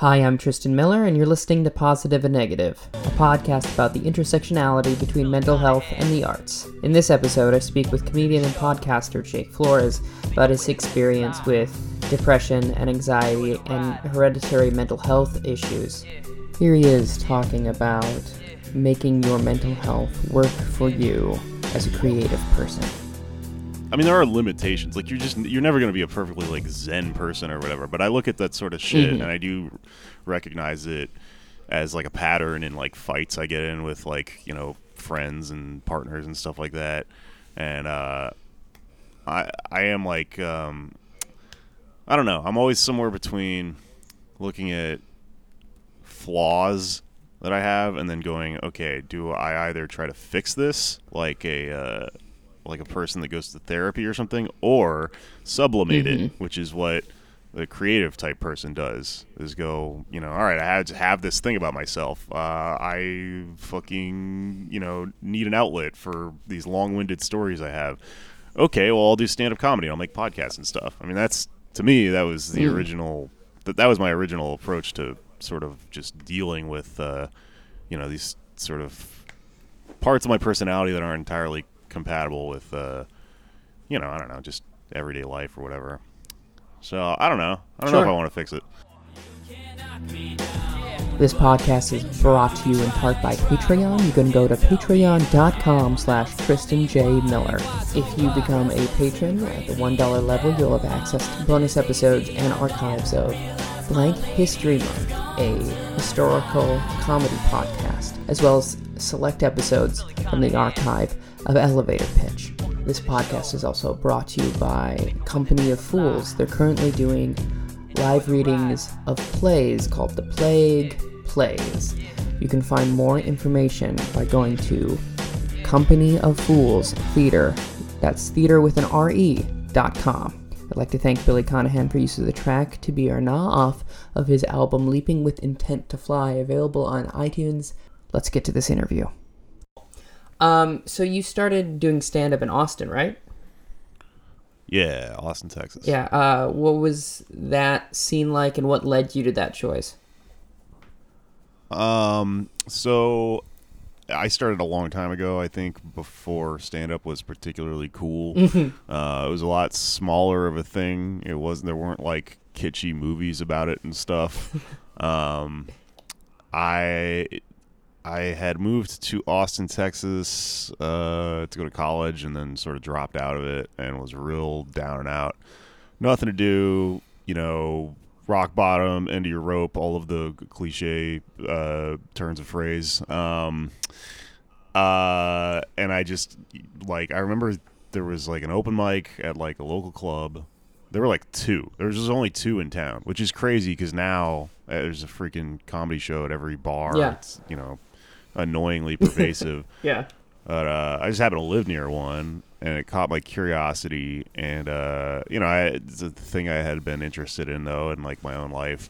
Hi, I'm Tristan Miller, and you're listening to Positive and Negative, a podcast about the intersectionality between mental health and the arts. In this episode, I speak with comedian and podcaster Jake Flores about his experience with depression and anxiety and hereditary mental health issues. Here he is talking about making your mental health work for you as a creative person. I mean, there are limitations. Like you're just you're never going to be a perfectly like Zen person or whatever. But I look at that sort of shit, Mhm. and I do recognize it as like a pattern in like fights I get in with like you know friends and partners and stuff like that. And uh, I I am like um, I don't know. I'm always somewhere between looking at flaws that I have and then going, okay, do I either try to fix this like a uh, like a person that goes to therapy or something, or sublimate it, which is what the creative type person does. Is go, you know, all right, I have to have this thing about myself. Uh, I fucking, you know, need an outlet for these long-winded stories I have. Okay, well, I'll do stand-up comedy. I'll make podcasts and stuff. I mean, that's to me that was the original. That that was my original approach to sort of just dealing with, uh, you know, these sort of parts of my personality that aren't entirely compatible with uh you know i don't know just everyday life or whatever so i don't know i don't know if i want to fix it This podcast is brought to you in part by Patreon. You can go to patreon.com slash Tristan J. Miller. If you become a patron at the $1 level, you'll have access to bonus episodes and archives of Blank History Month, a historical comedy podcast, as well as select episodes from the archive of Elevator Pitch. This podcast is also brought to you by Company of Fools. They're currently doing live readings of plays called The Plague Plays. You can find more information by going to Company of Fools Theater. That's theater with an R-E dot com. I'd like to thank Billy Conahan for use of the track to be or not off of his album Leaping with Intent to Fly, available on iTunes. Let's get to this interview. Um, so you started doing stand up in Austin, right? yeah austin texas Yeah. Uh, what was that scene like, and what led you to that choice? um so i started a long time ago i think before stand up was particularly cool uh it was a lot smaller of a thing it wasn't there weren't like kitschy movies about it and stuff um i I had moved to Austin, Texas, uh, to go to college, and then sort of dropped out of it and was real down and out. Nothing to do, you know, rock bottom, end of your rope, all of the cliche uh, turns of phrase. Um, uh, and I just like I remember there was like an open mic at like a local club. There were like two. There was just only two in town, which is crazy because now uh, there's a freaking comedy show at every bar. Yeah. It's you know annoyingly pervasive. Yeah. But uh, I just happened to live near one, and it caught my curiosity. And uh, you know, I, it's a thing I had been interested in though, in like my own life.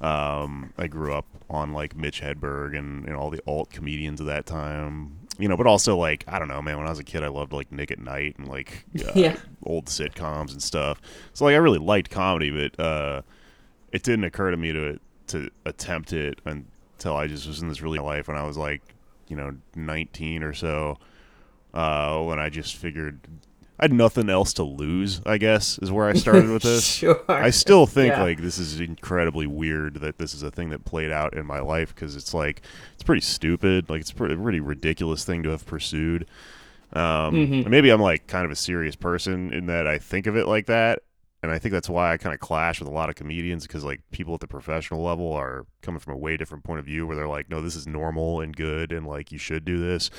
Um, I grew up on like Mitch Hedberg and, and all the alt comedians of that time. You know, but also like I don't know, man. When I was a kid, I loved like Nick at Night and like uh, Yeah. old sitcoms and stuff. So like I really liked comedy, but uh, it didn't occur to me to to attempt it until I just was in this really life when I was like, you know, 19 or so. Uh, when I just figured I had nothing else to lose. I guess is where I started with this. Sure. I still think Yeah. like this is incredibly weird that this is a thing that played out in my life because it's like it's pretty stupid. Like it's a pretty, pretty ridiculous thing to have pursued. Um, Mm-hmm. maybe I'm like kind of a serious person in that I think of it like that, and I think that's why I kind of clash with a lot of comedians because like people at the professional level are coming from a way different point of view where they're like, no, this is normal and good, and like you should do this.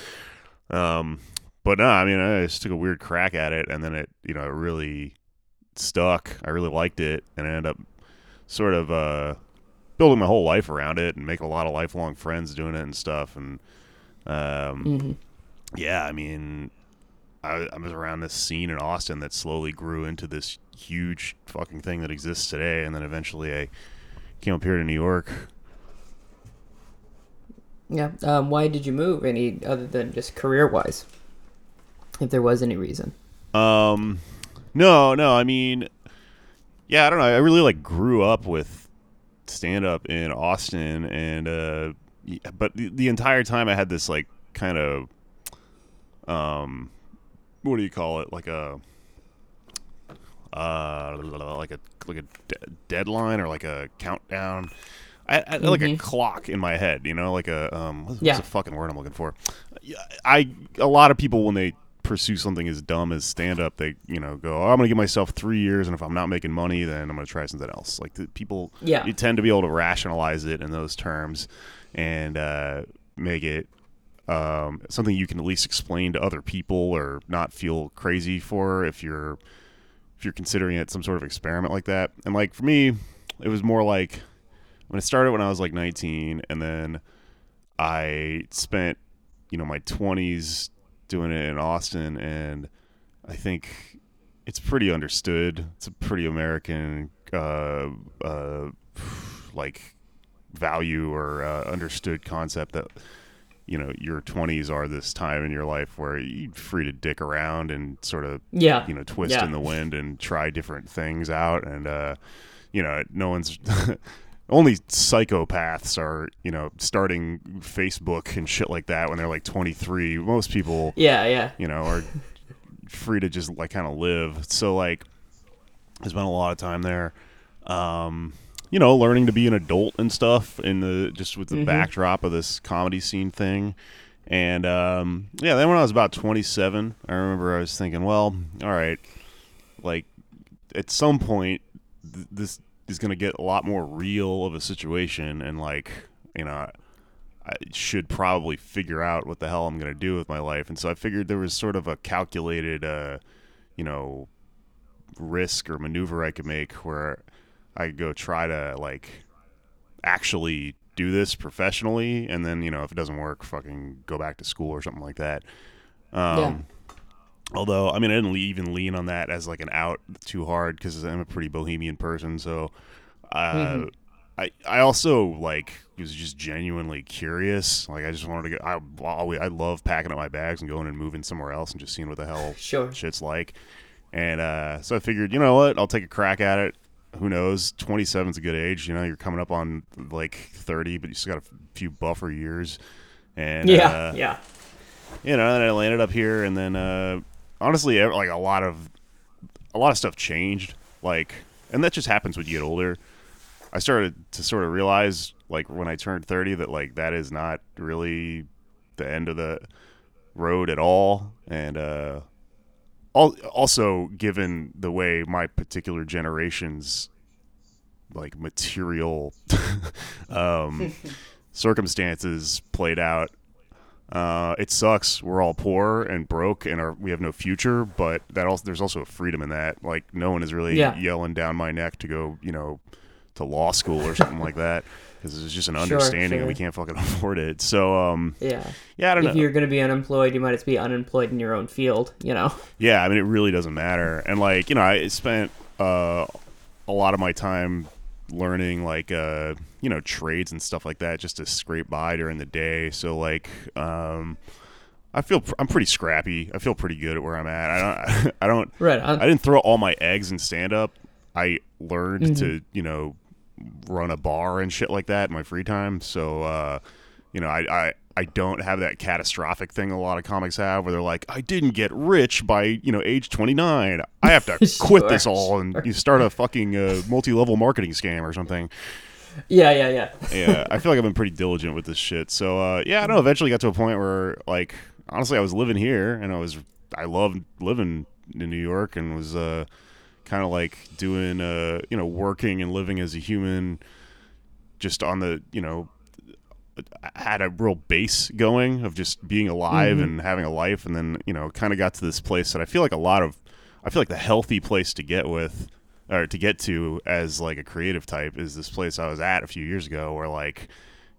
Um, but no, I mean, I just took a weird crack at it, and then it, you know, it really stuck. I really liked it, and I ended up sort of uh, building my whole life around it and making a lot of lifelong friends doing it and stuff. And um, Mhm. yeah, I mean, I, I was around this scene in Austin that slowly grew into this huge fucking thing that exists today, and then eventually I came up here to New York. Yeah. Um, why did you move? Any other than just career wise? If there was any reason. Um, no, no. I mean, yeah, I don't know. I really like grew up with stand up in Austin, and uh, but the, the entire time I had this like kind of um, what do you call it? Like a uh, like a like a de- deadline or like a countdown. I, I like a clock in my head, you know, like a um, what's, Yeah. what's the fucking word I'm looking for? I a lot of people when they pursue something as dumb as stand up, they you know go, oh, I'm gonna give myself three years, and if I'm not making money, then I'm gonna try something else. Like the people, Yeah. you tend to be able to rationalize it in those terms and uh, make it um, something you can at least explain to other people or not feel crazy for if you're if you're considering it some sort of experiment like that. And like for me, it was more like when it started when I was like 19, and then I spent you know my 20s doing it in Austin, and I think it's pretty understood. It's a pretty American uh, uh, like value or uh, understood concept that you know your 20s are this time in your life where you're free to dick around and sort of Yeah. you know twist Yeah. in the wind and try different things out and uh you know no one's only psychopaths are you know starting facebook and shit like that when they're like 23 most people Yeah, yeah. you know are free to just like kind of live so like i spent a lot of time there um you know learning to be an adult and stuff in the just with the backdrop of this comedy scene thing and um yeah then when i was about 27 i remember i was thinking well all right like at some point th- this is going to get a lot more real of a situation and like you know I should probably figure out what the hell I'm going to do with my life. And so I figured there was sort of a calculated, uh, you know, risk or maneuver I could make where I could go try to like actually do this professionally. And then, you know, if it doesn't work, fucking go back to school or something like that. Um, Yeah. Although, I mean, I didn't even lean on that as like an out too hard because I'm a pretty bohemian person. So, uh, I I also like was just genuinely curious. Like I just wanted to get. I always I love packing up my bags and going and moving somewhere else and just seeing what the hell Sure. shit's like. And uh, so I figured, you know what? I'll take a crack at it. Who knows? 27 is a good age. You know, you're coming up on like 30, but you still got a few buffer years. And Yeah, uh, yeah. you know, and I landed up here, and then uh, honestly, like a lot of a lot of stuff changed. Like, and that just happens when you get older. I started to sort of realize, like when I turned thirty, that like that is not really the end of the road at all, and uh, also given the way my particular generation's like material um, circumstances played out uh, it sucks. We're all poor and broke, and are, we have no future. But that also there's also a freedom in that. Like no one is really Yeah. yelling down my neck to go, you know, to law school or something like that, because it's just an understanding that we can't fucking afford it. So um, Yeah. yeah, I don't If know. If you're going to be unemployed, you might as well be unemployed in your own field, you know? Yeah, I mean, it really doesn't matter. And like, you know, I spent uh, a lot of my time learning like uh, you know trades and stuff like that just to scrape by during the day. So like, um, I feel pr- I'm pretty scrappy. I feel pretty good at where I'm at. I don't. I don't. Right. On, I didn't throw all my eggs in stand up. I learned to you know run a bar and shit like that in my free time. So uh, you know, I, I I don't have that catastrophic thing a lot of comics have where they're like, I didn't get rich by you know age 29. I have to quit this all and you start a fucking uh, multi-level marketing scam or something. yeah, yeah, yeah. Yeah, I feel like I've been pretty diligent with this shit. So uh, yeah, I know. Eventually got to a point where like honestly, I was living here and I was I loved living in New York and was uh, kind of like doing uh, you know working and living as a human just on the you know had a real base going of just being alive and having a life and then you know kind of got to this place that I feel like a lot of I feel like the healthy place to get with or to get to as like a creative type is this place I was at a few years ago where like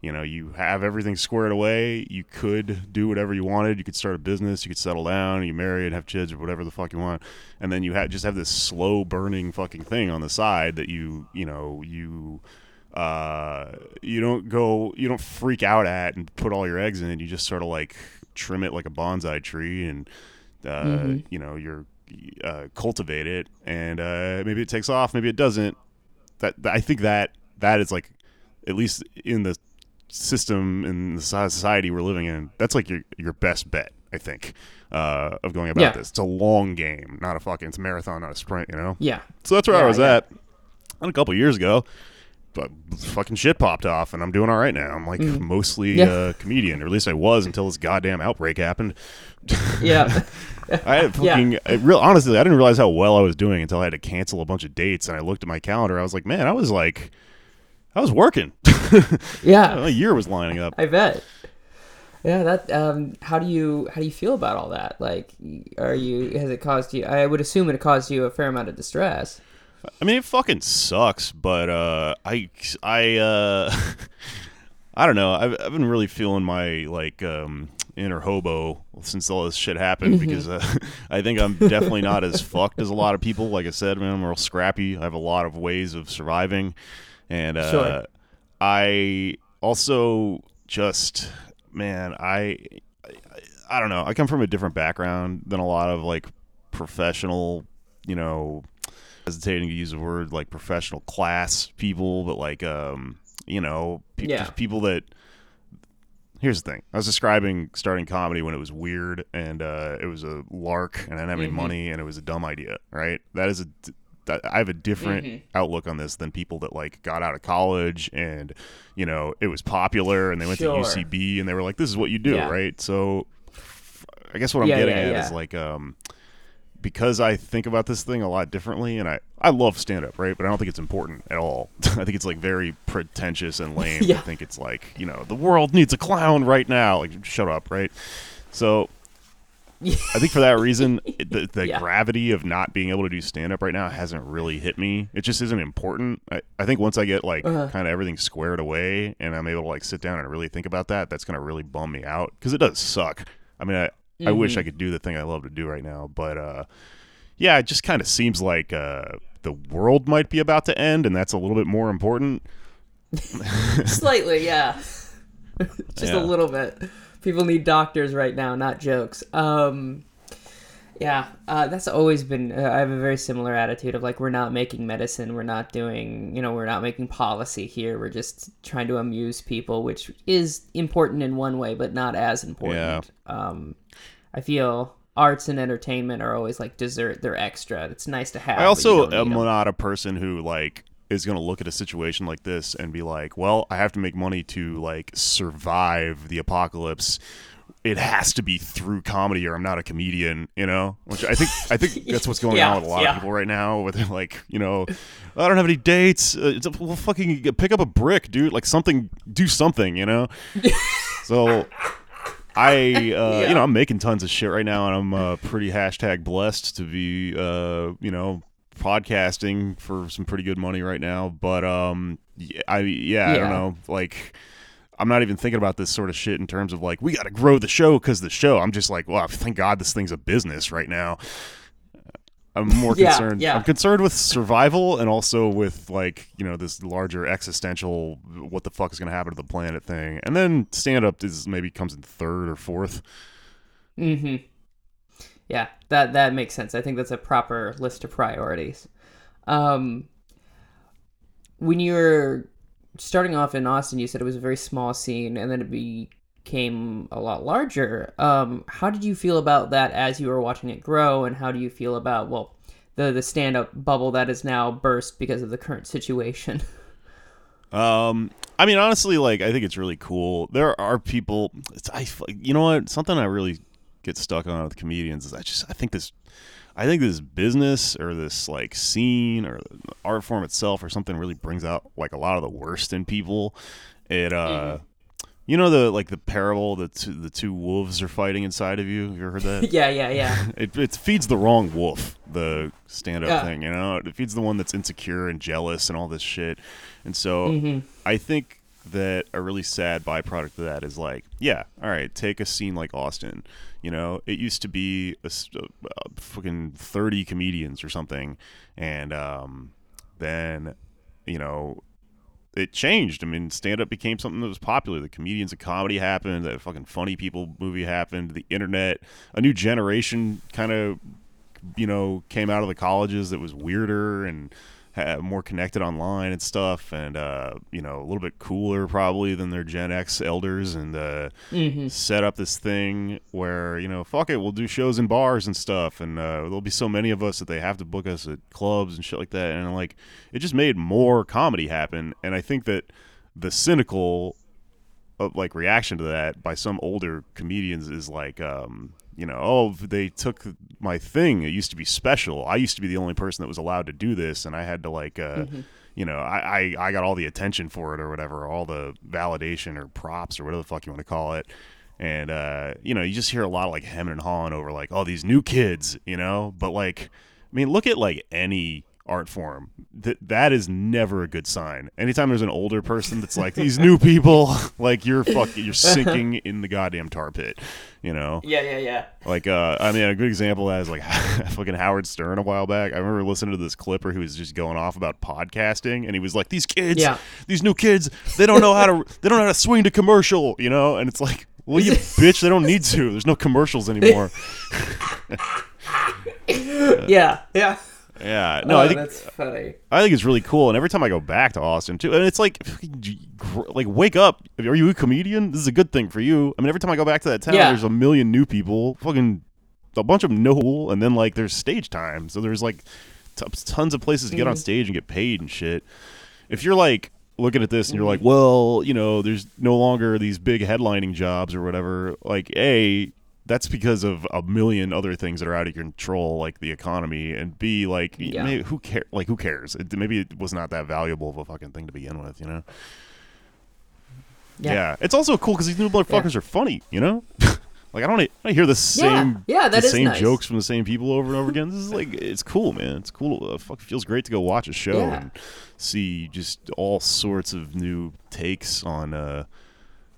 you know you have everything squared away you could do whatever you wanted. You could start a business you could settle down you marry and have kids or whatever the fuck you want. And then you have just have this slow burning fucking thing on the side that you you know you uh you don't go you don't freak out at and put all your eggs in it. You just sort of like trim it like a bonsai tree and uh you know you're uh, cultivate it. And uh maybe it takes off maybe it doesn't. That, that i think that that is like at least in the system and the society we're living in, that's like your your best bet. I think uh, of going about Yeah. this. It's a long game, not a fucking it's a marathon, not a sprint. You know. Yeah. So that's where I was yeah. at. And a couple years ago, but fucking shit popped off, and I'm doing all right now. I'm like mostly Mm. Yeah. a comedian, or at least I was until this goddamn outbreak happened. Yeah. I had Yeah. fucking I real honestly, I didn't realize how well I was doing until I had to cancel a bunch of dates, and I looked at my calendar. I was like, man, I was like, I was working. yeah. a year was lining up. I bet. Yeah, that. Um, how do you how do you feel about all that? Like, are you has it caused you? I would assume it caused you a fair amount of distress. I mean, it fucking sucks, but uh, I, I, uh, I don't know. I've, I've been really feeling my like um, inner hobo since all this shit happened because uh, I think I'm definitely not as fucked as a lot of people. Like I said, man, I'm real scrappy. I have a lot of ways of surviving, and uh, Sure. I also just, man, I, I, I don't know. I come from a different background than a lot of like professional, you know, hesitating to use the word like professional class people, but like um, you know, pe- Yeah. people that. Here's the thing: I was describing starting comedy when it was weird and uh, it was a lark, and I didn't have any Mhm. money, and it was a dumb idea. Right? That is a. I have a different Mhm. outlook on this than people that like got out of college and you know it was popular and they went Sure. to UCB and they were like, "This is what you do," Yeah. right? So, I guess what I'm Yeah, getting yeah, at is like um, because I think about this thing a lot differently, and I I love stand up, right? But I don't think it's important at all. I think it's like very pretentious and lame. I think it's like you know the world needs a clown right now. Like shut up, right? So I think for that reason, the, the Yeah. gravity of not being able to do stand up right now hasn't really hit me. It just isn't important. I, I think once I get like Uh-huh. kind of everything squared away and I'm able to like sit down and really think about that, that's gonna really bum me out because it does suck. I mean, I, I wish Mm-hmm. I could do the thing I love to do right now, but uh, yeah, it just kind of seems like uh, the world might be about to end, and that's a little bit more important. Slightly, yeah. Just Yeah. a little bit. People need doctors right now, not jokes. Um, yeah, uh, that's always been. Uh, I have a very similar attitude of like, we're not making medicine, we're not doing, you know, we're not making policy here. We're just trying to amuse people, which is important in one way, but not as important. Um, I feel arts and entertainment are always like dessert; they're extra. It's nice to have. I also am not a person who like is going to look at a situation like this and be like, "Well, I have to make money to like survive the apocalypse. It has to be through comedy, or I'm not a comedian." You know, which I think I think that's what's going Yeah, on with a lot yeah. of people right now. Where they're like, you know, I don't have any dates. Uh, it's a, well, fucking pick up a brick, dude. Like something, do something. You know. so. I, uh, Yeah. you know, I'm making tons of shit right now, and I'm uh, pretty hashtag blessed to be, uh, you know, podcasting for some pretty good money right now. But, um, yeah, I, yeah, I don't know, like. I'm not even thinking about this sort of shit in terms of like we got to grow the show because the show. I'm just like, well, thank God this thing's a business right now. I'm more Yeah, concerned. yeah. I'm concerned with survival and also with like you know this larger existential what the fuck is going to happen to the planet thing. And then stand up is maybe comes in third or fourth. Mm-hmm. Yeah, that that makes sense. I think that's a proper list of priorities. Um, when you were starting off in Austin, you said it was a very small scene, and then it became a lot larger. Um, how did you feel about that as you were watching it grow, and how do you feel about well, the the stand up bubble that is now burst because of the current situation? Um, I mean, honestly, like I think it's really cool. There are people. It's, I, you know what? Something I really get stuck on with comedians is I just I think this, I think this business or this like scene or the art form itself or something really brings out like a lot of the worst in people. It uh. You know the like the parable that two, the two wolves are fighting inside of you. Have you ever heard that? yeah, yeah, yeah. it, it feeds the wrong wolf the stand-up Yeah. thing you know it feeds the one that's insecure and jealous and all this shit and so Mhm. i think that a really sad byproduct of that is like yeah all right take a scene like austin you know it used to be a fucking 30 comedians or something and um, then you know it changed. I mean, stand up became something that was popular. The comedians of comedy happened. The fucking funny people movie happened. The internet, a new generation kind of, you know, came out of the colleges that was weirder and ha- more connected online and stuff, and uh, you know, a little bit cooler probably than their Gen X elders, and uh, Mm-hmm. set up this thing where you know, fuck it, we'll do shows in bars and stuff, and uh, there'll be so many of us that they have to book us at clubs and shit like that, and like it just made more comedy happen, and I think that the cynical of like reaction to that by some older comedians is like um you know oh they took my thing. It used to be special. I used to be the only person that was allowed to do this and i had to like uh you know I, I i got all the attention for it or whatever all the validation or props or whatever the fuck you want to call it. And uh you know you just hear a lot of like hemming and hawing over like oh these new kids you know? But like i mean look at like any art form that that is never a good sign anytime there's an older person that's like these new people like you're fucking you're sinking in the goddamn tar pit you know Yeah, yeah, yeah. like uh i mean a good example is like fucking howard stern a while back i remember listening to this clipper who was just going off about podcasting and he was like these kids Yeah. these new kids they don't know how to they don't know how to swing to commercial you know and it's like well you bitch they don't need to there's no commercials anymore Yeah, yeah. Yeah no oh, i think that's funny. I think it's really cool, and every time I go back to Austin too, and it's like, like wake up. Are you a comedian? This is a good thing for you. I mean, every time I go back to that town, Yeah. there's a million new people. Fucking a bunch of no and then like there's stage time, so there's like t- tons of places to get on Mm-hmm. stage and get paid and shit. If you're like looking at this and you're Mm-hmm. like, well, you know, there's no longer these big headlining jobs or whatever. Like, a that's because of a million other things that are out of your control, like the economy, and B, like, Yeah. maybe, who care? Like, who cares? It, maybe it was not that valuable of a fucking thing to begin with, you know? Yeah. It's also cool because these new motherfuckers are funny, you know? like, I don't, I don't hear the same, Yeah, the same nice. jokes from the same people over and over again. This is like, it's cool, man. It's cool. Uh, fuck, it feels great to go watch a show Yeah. and see just all sorts of new takes on, uh,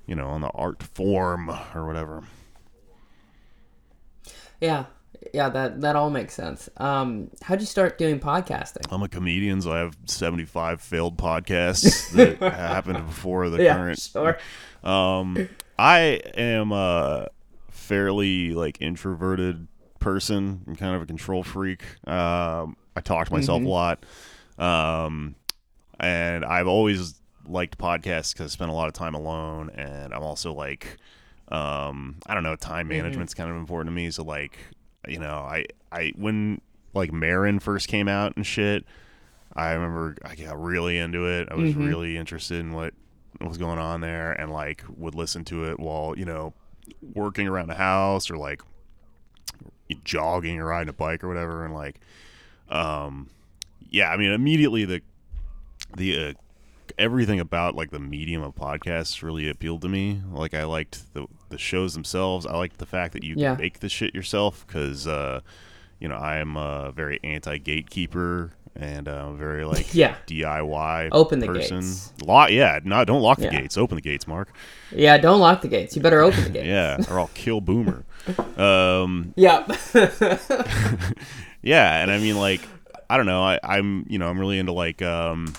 you know, on the art form or whatever. Yeah, yeah. That that all makes sense. Um, how'd you start doing podcasting? I'm a comedian, so I have 75 failed podcasts that happened before the yeah, current. sure. Um, I am a fairly like introverted person. I'm kind of a control freak. Um, I talk to myself a lot. Um, and I've always liked podcasts because I spend a lot of time alone, and I'm also like, um, I don't know, time management's kind of important to me. So like, you know, I I when like Maron first came out and shit, I remember I got really into it. I was really interested in what was going on there, and like would listen to it while you know working around the house or like jogging or riding a bike or whatever, and like, um, yeah, I mean, immediately the the uh, everything about like the medium of podcasts really appealed to me. Like I liked the the shows themselves. I like the fact that you Yeah. can make the shit yourself because uh, you know I am a very anti gatekeeper and uh, very like Yeah. DIY Open the person. gates. Lock, yeah, no, don't lock the Yeah. gates. Open the gates, Mark. Yeah, don't lock the gates. You better open the gates. Yeah, or I'll kill Boomer. Um, Yeah. yeah, and I mean like I don't know. I, I'm you know I'm really into like um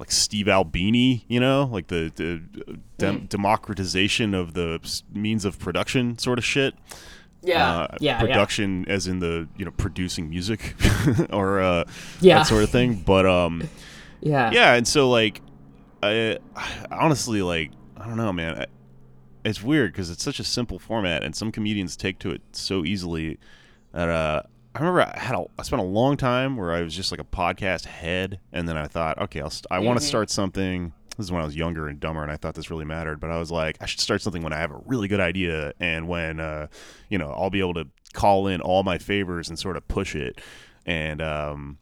like Steve Albini, you know, like the, the dem- democratization of the means of production sort of shit. yeah. Uh, yeah. Yeah. production as in the you know producing music or uh, Yeah. that sort of thing. But um, Yeah. yeah, and so like, I, I honestly like I don't know, man. I, it's weird because it's such a simple format, and some comedians take to it so easily that uh, I remember I had a, I spent a long time where I was just like a podcast head, and then I thought, okay, I'll st- I want to start something. This is when I was younger and dumber, and I thought this really mattered. But I was like, I should start something when I have a really good idea, and when uh, you know I'll be able to call in all my favors and sort of push it. And um,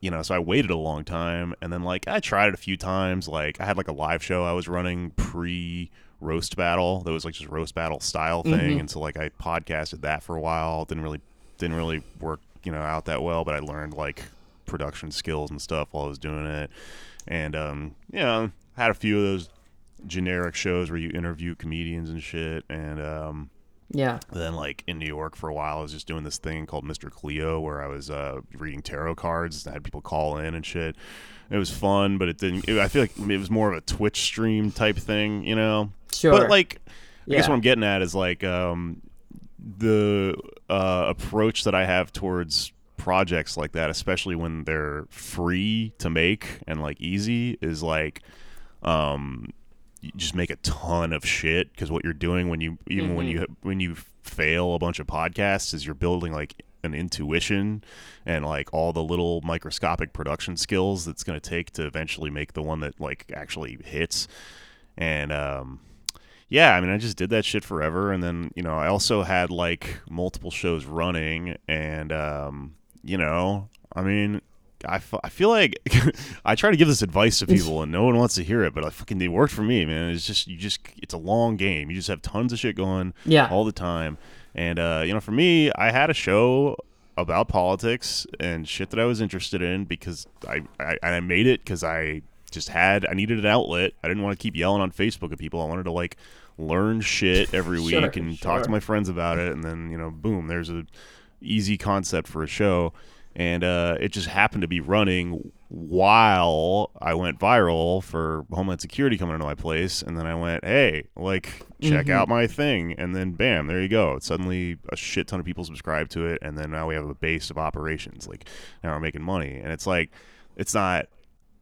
you know, so I waited a long time, and then like I tried it a few times. Like I had like a live show I was running pre roast battle that was like just roast battle style thing, and so like I podcasted that for a while. Didn't really didn't really work you know out that well, but I learned like production skills and stuff while I was doing it, and um, you know, had a few of those generic shows where you interview comedians and shit, and um, Yeah. then like in New York for a while, I was just doing this thing called Mr. Cleo where I was uh, reading tarot cards. I had people call in and shit. It was fun, but it didn't. It, I feel like it was more of a Twitch stream type thing, you know. Sure. But like, I guess what I'm getting at is like um, the uh, approach that I have towards projects like that, especially when they're free to make and like easy, is like um you just make a ton of shit because what you're doing when you even when you when you fail a bunch of podcasts is you're building like an intuition and like all the little microscopic production skills that's going to take to eventually make the one that like actually hits. And um yeah i mean i just did that shit forever and then you know i also had like multiple shows running and um you know i mean I, f- I feel like I try to give this advice to people and no one wants to hear it, but I fucking it worked for me, man. It's just you just it's a long game. You just have tons of shit going Yeah. all the time. And uh, you know, for me, I had a show about politics and shit that I was interested in because I I, I made it because I just had I needed an outlet. I didn't want to keep yelling on Facebook at people. I wanted to like learn shit every week Sure, and talk to my friends about it. And then you know, boom, there's a easy concept for a show. And uh, it just happened to be running while I went viral for Homeland Security coming into my place, and then I went, "Hey, like, check Mm-hmm. out my thing," and then bam, there you go. Suddenly, a shit ton of people subscribe to it, and then now we have a base of operations. Like, now we're making money, and it's like, it's not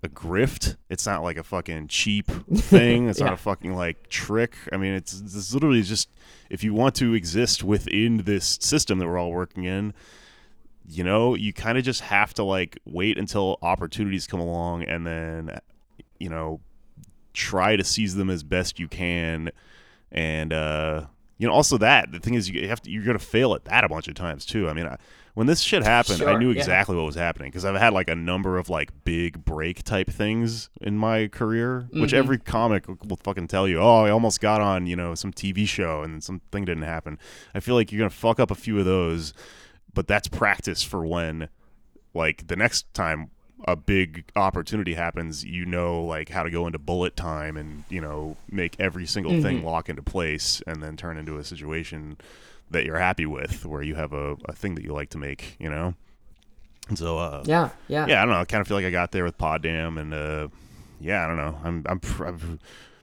a grift. It's not like a fucking cheap thing. It's Yeah. not a fucking like trick. I mean, it's, it's literally just if you want to exist within this system that we're all working in, you know, you kind of just have to like wait until opportunities come along and then, you know, try to seize them as best you can. And, uh, you know, also that the thing is, you have to, you're going to fail at that a bunch of times too. I mean, I, when this shit happened, I Sure, knew yeah. exactly what was happening because I've had like a number of like big break type things in my career, which Mhm. every comic will fucking tell you. Oh, I almost got on, you know, some TV show and something didn't happen. I feel like you're gonna fuck up a few of those, but that's practice for when, like, the next time a big opportunity happens, you know, like how to go into bullet time and you know make every single thing Mhm. lock into place and then turn into a situation that you're happy with, where you have a, a thing that you like to make, you know. And so, uh, Yeah, yeah. yeah, I don't know. I kind of feel like I got there with Poddam, and uh, yeah, I don't know. I'm I'm, pr- I'm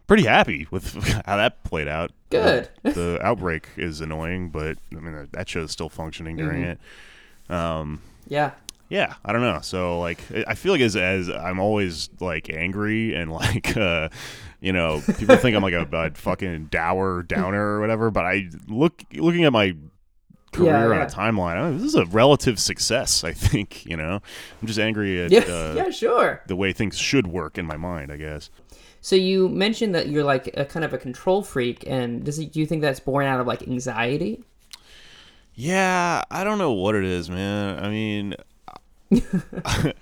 pretty happy with how that played out. Good. The, the outbreak is annoying, but I mean that show's still functioning during Mhm. it. Um, Yeah. yeah, I don't know. So like, I- I feel like as as I'm always like angry and like, uh, you know, people think I'm like a, a fucking dour downer or whatever. But I look looking at my career Yeah, on a timeline. I- This is a relative success, I think. You know, I'm just angry at Yeah, uh, yeah, sure. the way things should work in my mind. I guess. So you mentioned that you're like a kind of a control freak, and does it, do you think that's born out of like anxiety? Yeah, I don't know what it is, man. I mean,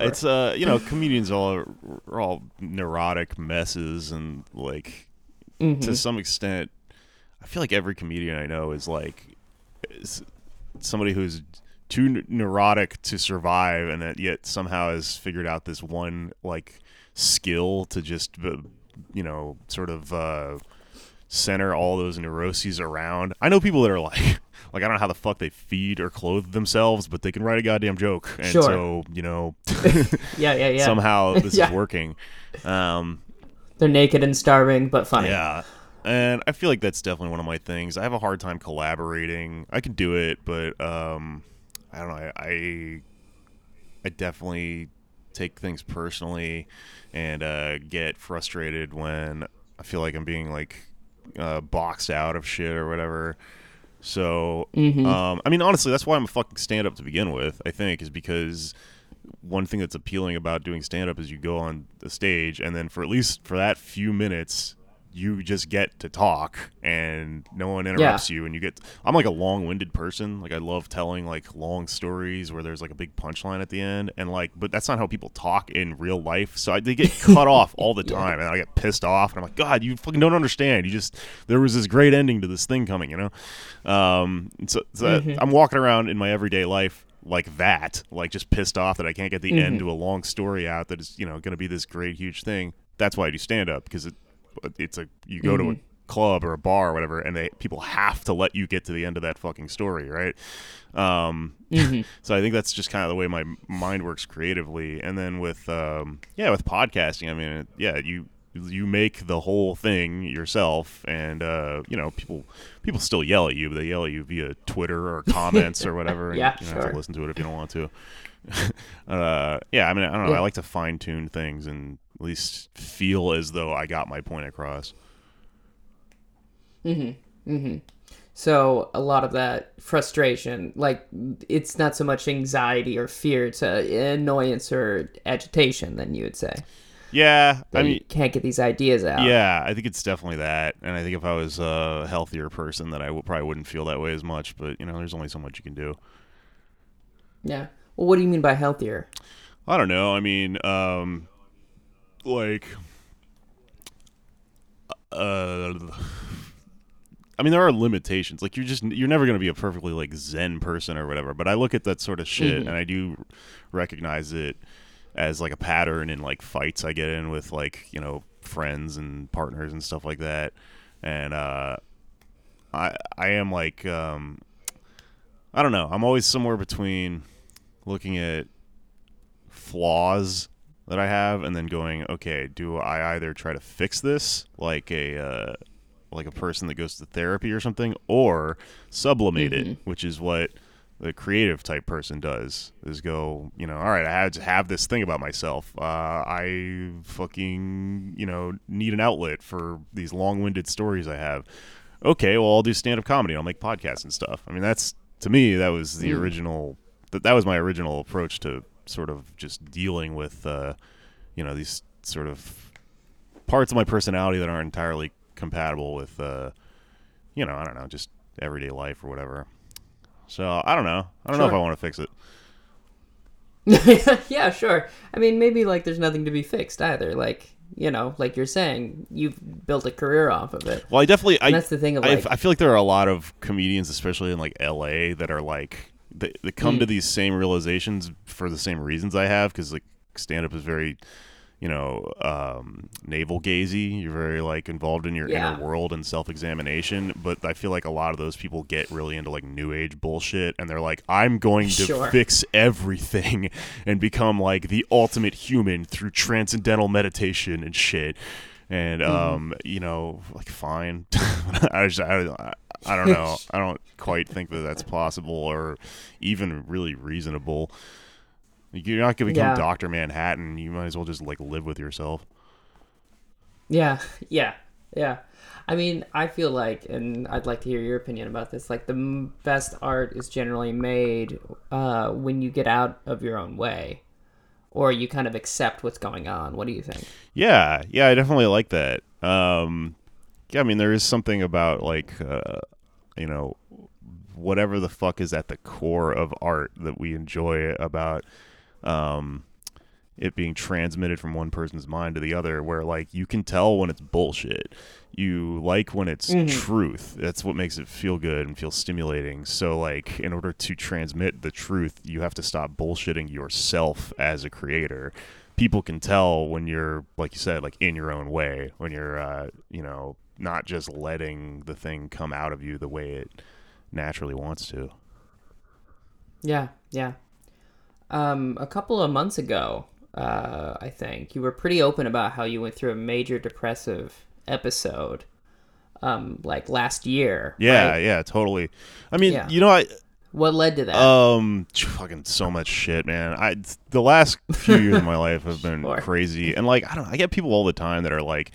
it's uh, you know, comedians all are all neurotic messes, and like Mhm. to some extent, I feel like every comedian I know is like is somebody who's too neurotic to survive, and that yet somehow has figured out this one like skill to just uh, you know sort of uh, center all those neuroses around. I know people that are like. Like I don't know how the fuck they feed or clothe themselves, but they can write a goddamn joke, and Sure. so you know Yeah, yeah, yeah. somehow this Yeah. is working. Um, They're naked and starving, but funny. yeah. And I feel like that's definitely one of my things. I have a hard time collaborating. I can do it, but um, I don't know. I, I I definitely take things personally and uh, get frustrated when I feel like I'm being like uh, boxed out of shit or whatever. So, Mhm. um, I mean, honestly, that's why I'm a fucking stand up to begin with. I think is because one thing that's appealing about doing stand up is you go on the stage and then for at least for that few minutes you just get to talk and no one interrupts you and you get I'm like a long-winded person. Like I love telling like long stories where there's like a big punchline at the end and like but that's not how people talk in real life. So I, they get cut off all the time and I get pissed off and I'm like god you fucking don't understand. You just there was this great ending to this thing coming you know? Um so, so I'm walking around in my everyday life like that, like just pissed off that I can't get the end to a long story out that is, you know, going to be this great huge thing. That's why I do stand up because it it's a you go to a club or a bar or whatever and they people have to let you get to the end of that fucking story, right? Um so I think that's just kind of the way my mind works creatively. And then with um yeah, with podcasting, I mean, yeah, you you make the whole thing yourself, and uh, you know people people still yell at you, but they yell at you via Twitter or comments or whatever. and Yeah, you don't have sure. to listen to it if you don't want to. uh, yeah, I mean, I don't know. Yeah. I like to fine tune things and at least feel as though I got my point across. Mhm. Mhm. So a lot of that frustration, like it's not so much anxiety or fear, it's annoyance or agitation. Then you would say Yeah, I mean, can't get these ideas out. Yeah, I think it's definitely that, and I think if I was a healthier person, that I would, probably wouldn't feel that way as much. But you know, there's only so much you can do. Yeah. Well, what do you mean by healthier? I don't know. I mean, um, like, uh, I mean, there are limitations. Like, you're just you're never gonna be a perfectly like Zen person or whatever. But I look at that sort of shit, and I do recognize it as like a pattern in like fights I get in with like you know friends and partners and stuff like that. And uh, I I am like um, I don't know. I'm always somewhere between looking at flaws that I have and then going, okay, do I either try to fix this like a uh, like a person that goes to therapy or something, or sublimate it, which is what the creative type person does is go, you know, all right, I had to have this thing about myself. Uh, I fucking, you know, need an outlet for these long-winded stories I have. Okay, well, I'll do stand-up comedy. I'll make podcasts and stuff. I mean, that's to me that was the original. That that was my original approach to sort of just dealing with, uh, you know, these sort of parts of my personality that aren't entirely compatible with, uh, you know, I don't know, just everyday life or whatever. So I don't know. I don't know if I want to fix it. yeah, sure. I mean, maybe like there's nothing to be fixed either. Like you know, like you're saying, you've built a career off of it. Well, I definitely. I, that's the thing of I, I feel like there are a lot of comedians, especially in like L.A., that are like they, they come Mm. to these same realizations for the same reasons I have because like stand up is very, you know, um, navel gazy. You're very like involved in your Yeah. inner world and self examination. But I feel like a lot of those people get really into like new age bullshit, and they're like, I'm going to Sure. fix everything and become like the ultimate human through transcendental meditation and shit. And Mm-hmm. um, you know, like fine. I just I, I don't know. I don't quite think that that's possible or even really reasonable. You're not going to become Yeah. Doctor Manhattan. You might as well just like live with yourself. Yeah, yeah, yeah. I mean, I feel like, and I'd like to hear your opinion about this. Like, the m- best art is generally made uh, when you get out of your own way, or you kind of accept what's going on. What do you think? Yeah, yeah, I definitely like that. Um, yeah, I mean, there is something about like, uh, you know, whatever the fuck is at the core of art that we enjoy about um, it being transmitted from one person's mind to the other, where like you can tell when it's bullshit. You like when it's truth. That's what makes it feel good and feel stimulating. So, like, in order to transmit the truth, you have to stop bullshitting yourself as a creator. People can tell when you're, like you said, like in your own way, when you're, uh, you know, not just letting the thing come out of you the way it naturally wants to. Yeah, yeah. Um, a couple of months ago, uh, I think you were pretty open about how you went through a major depressive episode, um, like last year. Yeah, right? yeah, totally. I mean, Yeah. you know, I What led to that? um fucking so much shit, man. I the last few years of my life have been Sure. crazy, and like I don't, I get people all the time that are like,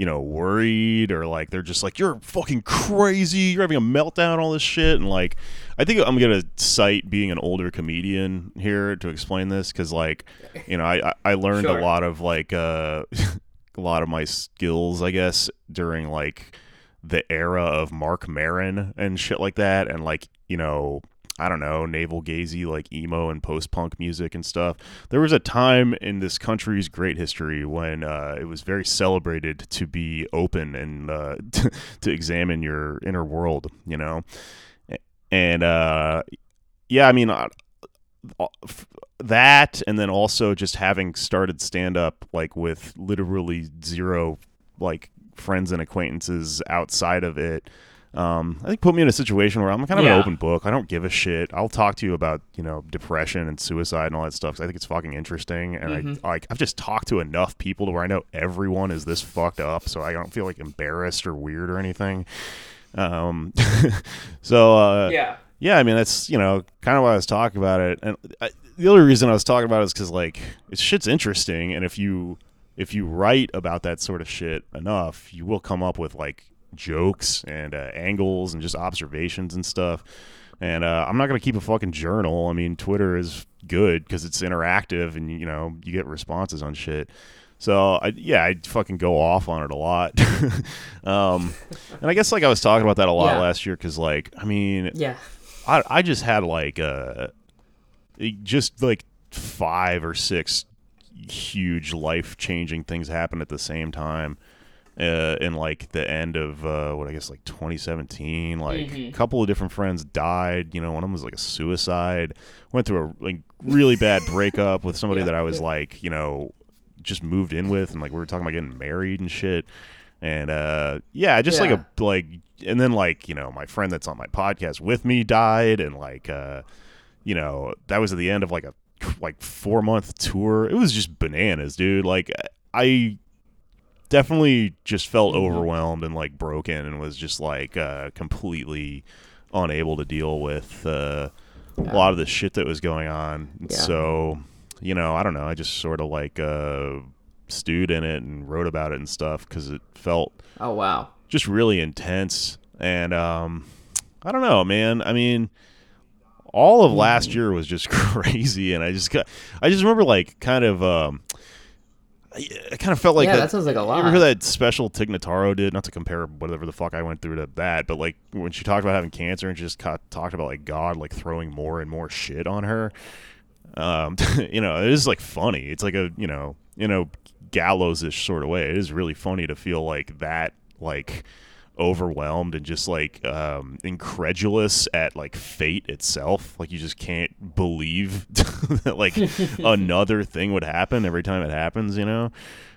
you know, worried or like they're just like, you're fucking crazy, you're having a meltdown, all this shit, and like, I think I'm gonna cite being an older comedian here to explain this because like, you know, I I, learned Sure. a lot of like uh a lot of my skills, I guess, during like the era of Mark Maron and shit like that, and like you know, I don't know, navel gazy like emo and post punk music and stuff. There was a time in this country's great history when uh, it was very celebrated to be open and uh, to examine your inner world, you know, and uh, yeah, I mean. Uh, f- that and then also just having started stand up like with literally zero like friends and acquaintances outside of it um, I think put me in a situation where I'm kind of Yeah. an open book. I don't give a shit. I'll talk to you about you know depression and suicide and all that stuff. I think it's fucking interesting, and Mm-hmm. I like I've just talked to enough people to where I know everyone is this fucked up, so I don't feel like embarrassed or weird or anything. Um, so uh, Yeah. yeah, I mean that's you know kind of why I was talking about it, and I, the only reason I was talking about it is because like it's shit's interesting, and if you if you write about that sort of shit enough, you will come up with like jokes and uh, angles and just observations and stuff. And uh, I'm not gonna keep a fucking journal. I mean, Twitter is good because it's interactive and you know you get responses on shit. So I, yeah, I fucking go off on it a lot. um, and I guess like I was talking about that a lot Yeah. last year because like I mean Yeah. I I just had like uh just like five or six huge life changing things happen at the same time. Uh, in like the end of uh, what I guess like 2017, like a couple of different friends died. You know, one of them was like a suicide. Went through a like really bad breakup with somebody Yeah. that I was like, you know, just moved in with, and like we were talking about getting married and shit. And uh, yeah, just like a like, and then like you know, my friend that's on my podcast with me died, and like uh, you know, that was at the end of like a like four month tour. It was just bananas, dude. Like I definitely just felt Mm-hmm. overwhelmed and like broken, and was just like uh, completely unable to deal with uh, a lot of the shit that was going on. Yeah. So you know, I don't know. I just sort of like uh, stewed in it and wrote about it and stuff because it felt Oh wow. just really intense. And um, I don't know, man. I mean, all of Mm. last year was just crazy, and I just got, I just remember like kind of, um, I, I kind of felt like yeah, that, that sounds like a you lot. ever hear that special Tig Notaro did? Not to compare whatever the fuck I went through to that, but like when she talked about having cancer and she just ca- talked about like God like throwing more and more shit on her. Um, you know, it is like funny. It's like a you know, you know, gallows-ish sort of way. It is really funny to feel like that, like overwhelmed and just like um, incredulous at like fate itself. Like you just can't believe that like another thing would happen every time it happens. You know,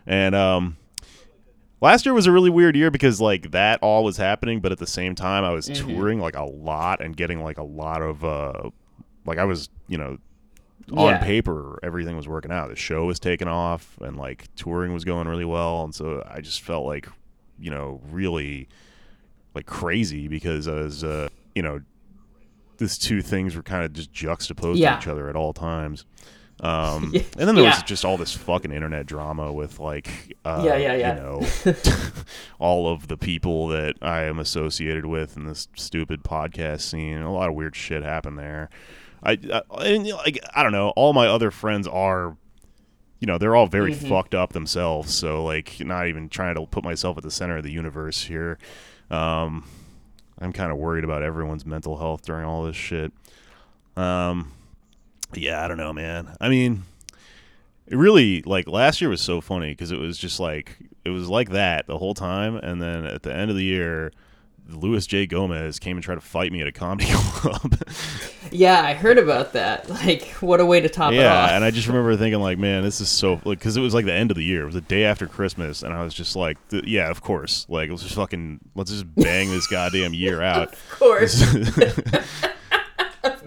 and um, last year was a really weird year because like that all was happening, but at the same time I was touring like a lot and getting like a lot of uh, like I was you know on Yeah. paper everything was working out. The show was taking off and like touring was going really well, and so I just felt like you know really like crazy because as uh, you know these two things were kind of just juxtaposed Yeah. to each other at all times. Um, and then there was just all this fucking internet drama with like, uh, Yeah, yeah, yeah. you know, all of the people that I am associated with in this stupid podcast scene. A lot of weird shit happened there. I, I I don't know. All my other friends are, you know, they're all very Mm-hmm. fucked up themselves. So like, not even trying to put myself at the center of the universe here. Um, I'm kind of worried about everyone's mental health during all this shit. Um, yeah, I don't know, man. I mean, it really like last year was so funny because it was just like it was like that the whole time, and then at the end of the year, Luis J. Gomez came and tried to fight me at a comedy club. Yeah, I heard about that. Like, what a way to top it yeah, and I just remember thinking like, man, this is so like because it was like the end of the year. It was the day after Christmas, and I was just like, th- yeah, of course. Like, let's just fucking let's just bang this goddamn year out. of course.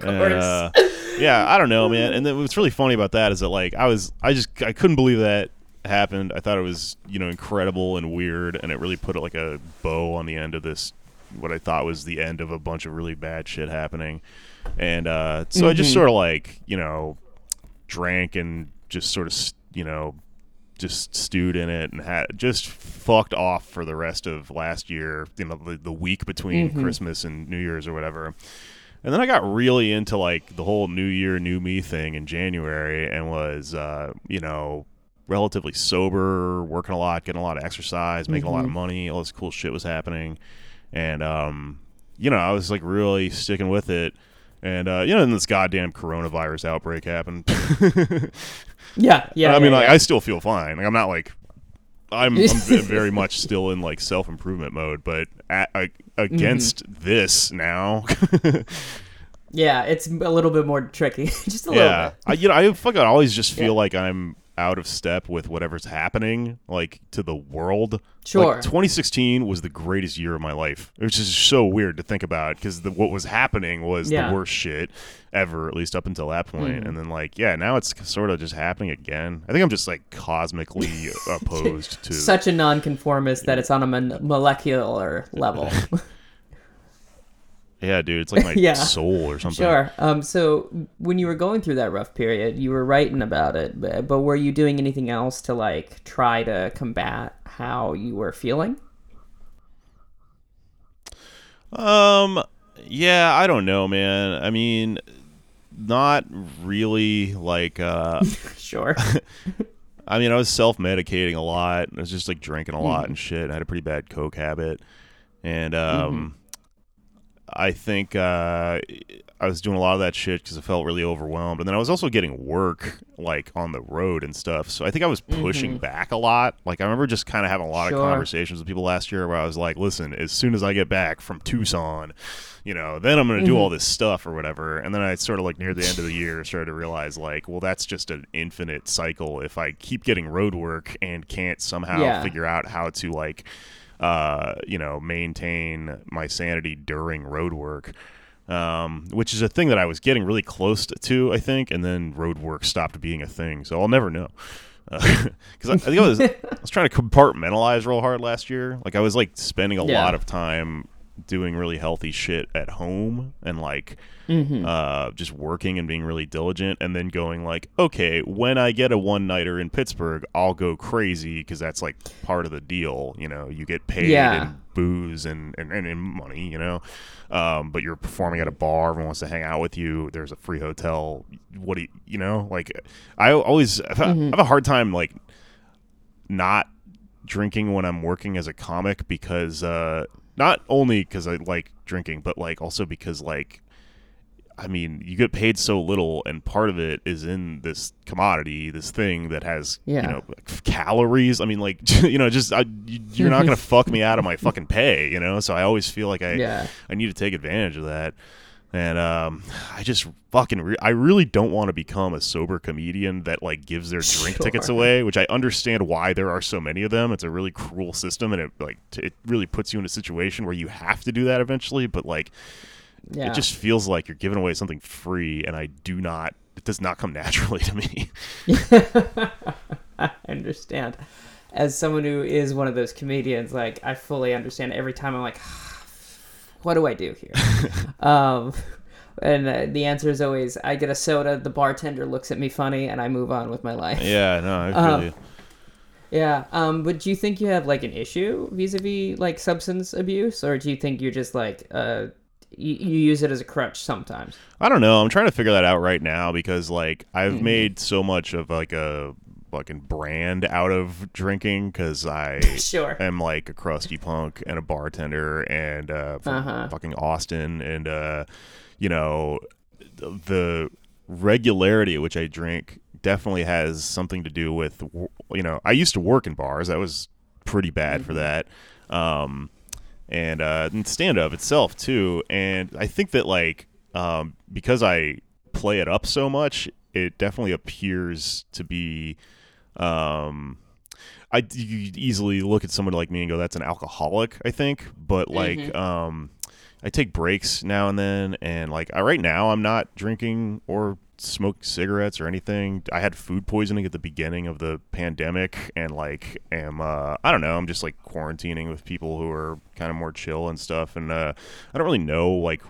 And, uh, yeah, I don't know, man. And then what's really funny about that is that like I was, I just, I couldn't believe that happened. I thought it was, you know, incredible and weird, and it really put like a bow on the end of this, what I thought was the end of a bunch of really bad shit happening. And uh, so I just sort of like, you know, drank and just sort of, you know, just stewed in it and had just fucked off for the rest of last year, you know, the, the week between Christmas and New Year's or whatever. And then I got really into like the whole New Year, New Me thing in January and was, uh, you know, relatively sober, working a lot, getting a lot of exercise, making a lot of money. All this cool shit was happening. And, um, you know, I was like really sticking with it. And, uh, you know, then this goddamn coronavirus outbreak happened. yeah, yeah. I mean, yeah, like, yeah. I still feel fine. Like, I'm not like, I'm, I'm very much still in like self improvement mode, but at, I, against Mm-hmm. this now, yeah, it's a little bit more tricky. Just a yeah, little bit. I, you know, I fucking always just feel Yeah. like I'm out of step with whatever's happening like to the world. Sure. Like 2016 was the greatest year of my life. It was just so weird to think about because what was happening was Yeah. the worst shit ever, at least up until that point. Hmm. And then like yeah, now it's sort of just happening again. I think I'm just like cosmically opposed to Such a nonconformist that it's on a mon- molecular level. yeah, dude. It's like my Yeah. soul or something. Sure. Um, so when you were going through that rough period, you were writing about it, but, but were you doing anything else to like try to combat how you were feeling? Um, yeah, I don't know, man. I mean, not really. Like, uh, Sure. I mean, I was self medicating a lot. I was just like drinking a Mm-hmm. lot and shit. I had a pretty bad coke habit, and um, Mm-hmm. I think uh, I was doing a lot of that shit because I felt really overwhelmed. And then I was also getting work like on the road and stuff. So I think I was pushing back a lot. Like I remember just kind of having a lot Mm-hmm. Sure. of conversations with people last year where I was like, "Listen, as soon as I get back from Tucson." You know, then I'm going to do Mm-hmm. all this stuff or whatever. And then I sort of like near the end of the year started to realize, like, well, that's just an infinite cycle. If I keep getting road work and can't somehow Yeah. figure out how to, like, uh, you know, maintain my sanity during road work, um, which is a thing that I was getting really close to, I think, and then road work stopped being a thing. So I'll never know. Because I, I think I was, I was trying to compartmentalize real hard last year. Like I was like spending a Yeah. lot of time doing really healthy shit at home and like Mm-hmm. uh, just working and being really diligent, and then going like, okay, when I get a one nighter in Pittsburgh, I'll go crazy because that's like part of the deal. You know, you get paid Yeah. in booze and, and, and in money, you know, um, but you're performing at a bar, everyone wants to hang out with you. There's a free hotel. What do you, you know, like I always I have a hard time like not drinking when I'm working as a comic because uh, not only because I like drinking, but like also because like I mean you get paid so little, and part of it is in this commodity, this thing that has Yeah. you know like, calories. I mean like you know just I, you, you're not gonna fuck me out of my fucking pay, you know. So I always feel like I Yeah. I need to take advantage of that. And um, I just fucking, re- I really don't want to become a sober comedian that like gives their drink tickets away, which I understand why there are so many of them. It's a really cruel system, and it like t- it really puts you in a situation where you have to do that eventually. But like, Yeah. it just feels like you're giving away something free, and I do not. It does not come naturally to me. I understand. As someone who is one of those comedians, like I fully understand. Every time I'm like, what do I do here? um, and uh, the answer is always, I get a soda. The bartender looks at me funny, and I move on with my life. yeah, no, I feel Um, you. Yeah. Um. But do you think you have like an issue vis-a-vis like substance abuse, or do you think you're just like uh, you, you use it as a crutch sometimes? I don't know. I'm trying to figure that out right now because like I've made so much of like a fucking brand out of drinking because I Sure. am like a crusty punk and a bartender and uh, from Uh-huh. fucking Austin and uh, you know the regularity at which I drink definitely has something to do with you know I used to work in bars. That was pretty bad for that. Um, and uh, and stand up itself too. And I think that like um, because I play it up so much, it definitely appears to be. Um, I you easily look at someone like me and go, "That's an alcoholic." I think, but like, um, I take breaks now and then, and like, I, right now, I'm not drinking or smoke cigarettes or anything. I had food poisoning at the beginning of the pandemic, and like, am uh, I don't know, I'm just like quarantining with people who are kind of more chill and stuff, and uh, I don't really know like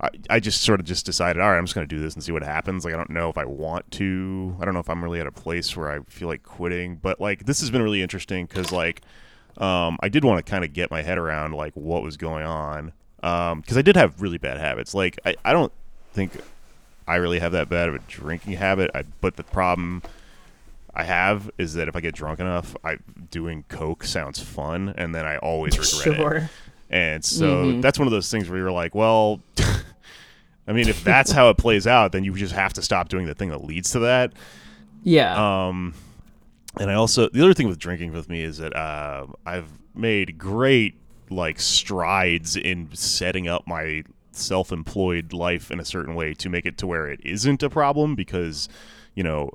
I, I just sort of just decided, all right, I'm just going to do this and see what happens. Like, I don't know if I want to. I don't know if I'm really at a place where I feel like quitting. But like, this has been really interesting because like, um, I did want to kind of get my head around like what was going on because I did have really bad habits. Like, I, I don't think I really have that bad of a drinking habit. I, but the problem I have is that if I get drunk enough, I doing coke sounds fun, and then I always regret it. And so that's one of those things where you're like, well, I mean, if that's how it plays out, then you just have to stop doing the thing that leads to that. Yeah. Um, and I also the other thing with drinking with me is that uh, I've made great like strides in setting up my self-employed life in a certain way to make it to where it isn't a problem because you know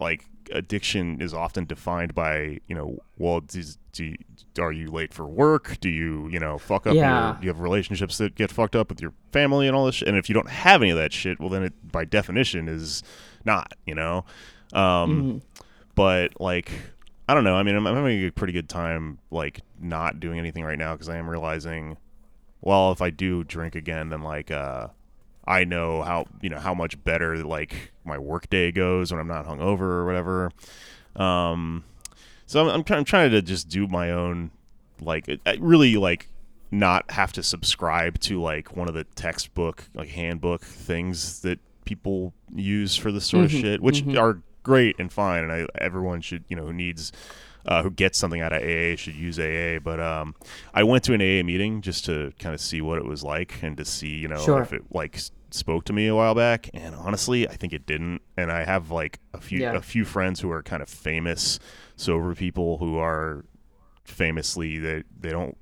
like addiction is often defined by you know well does, do you, are you late for work do you you know fuck up Yeah. your you have relationships that get fucked up with your family and all this shit and if you don't have any of that shit well then it by definition is not you know um but like I don't know. I mean, I'm, I'm having a pretty good time, like not doing anything right now because I am realizing, well, if I do drink again, then like, uh, I know how you know how much better like my work day goes when I'm not hungover or whatever. Um, so I'm, I'm, I'm trying to just do my own, like, I- really like not have to subscribe to like one of the textbook like handbook things that people use for this sort of shit, which are great and fine, and I everyone should you know who needs. Uh, who gets something out of AA should use AA, but um, I went to an AA meeting just to kind of see what it was like and to see, you know, Sure. if it like spoke to me a while back. And honestly, I think it didn't. And I have like a few Yeah. a few friends who are kind of famous sober people who are famously they they don't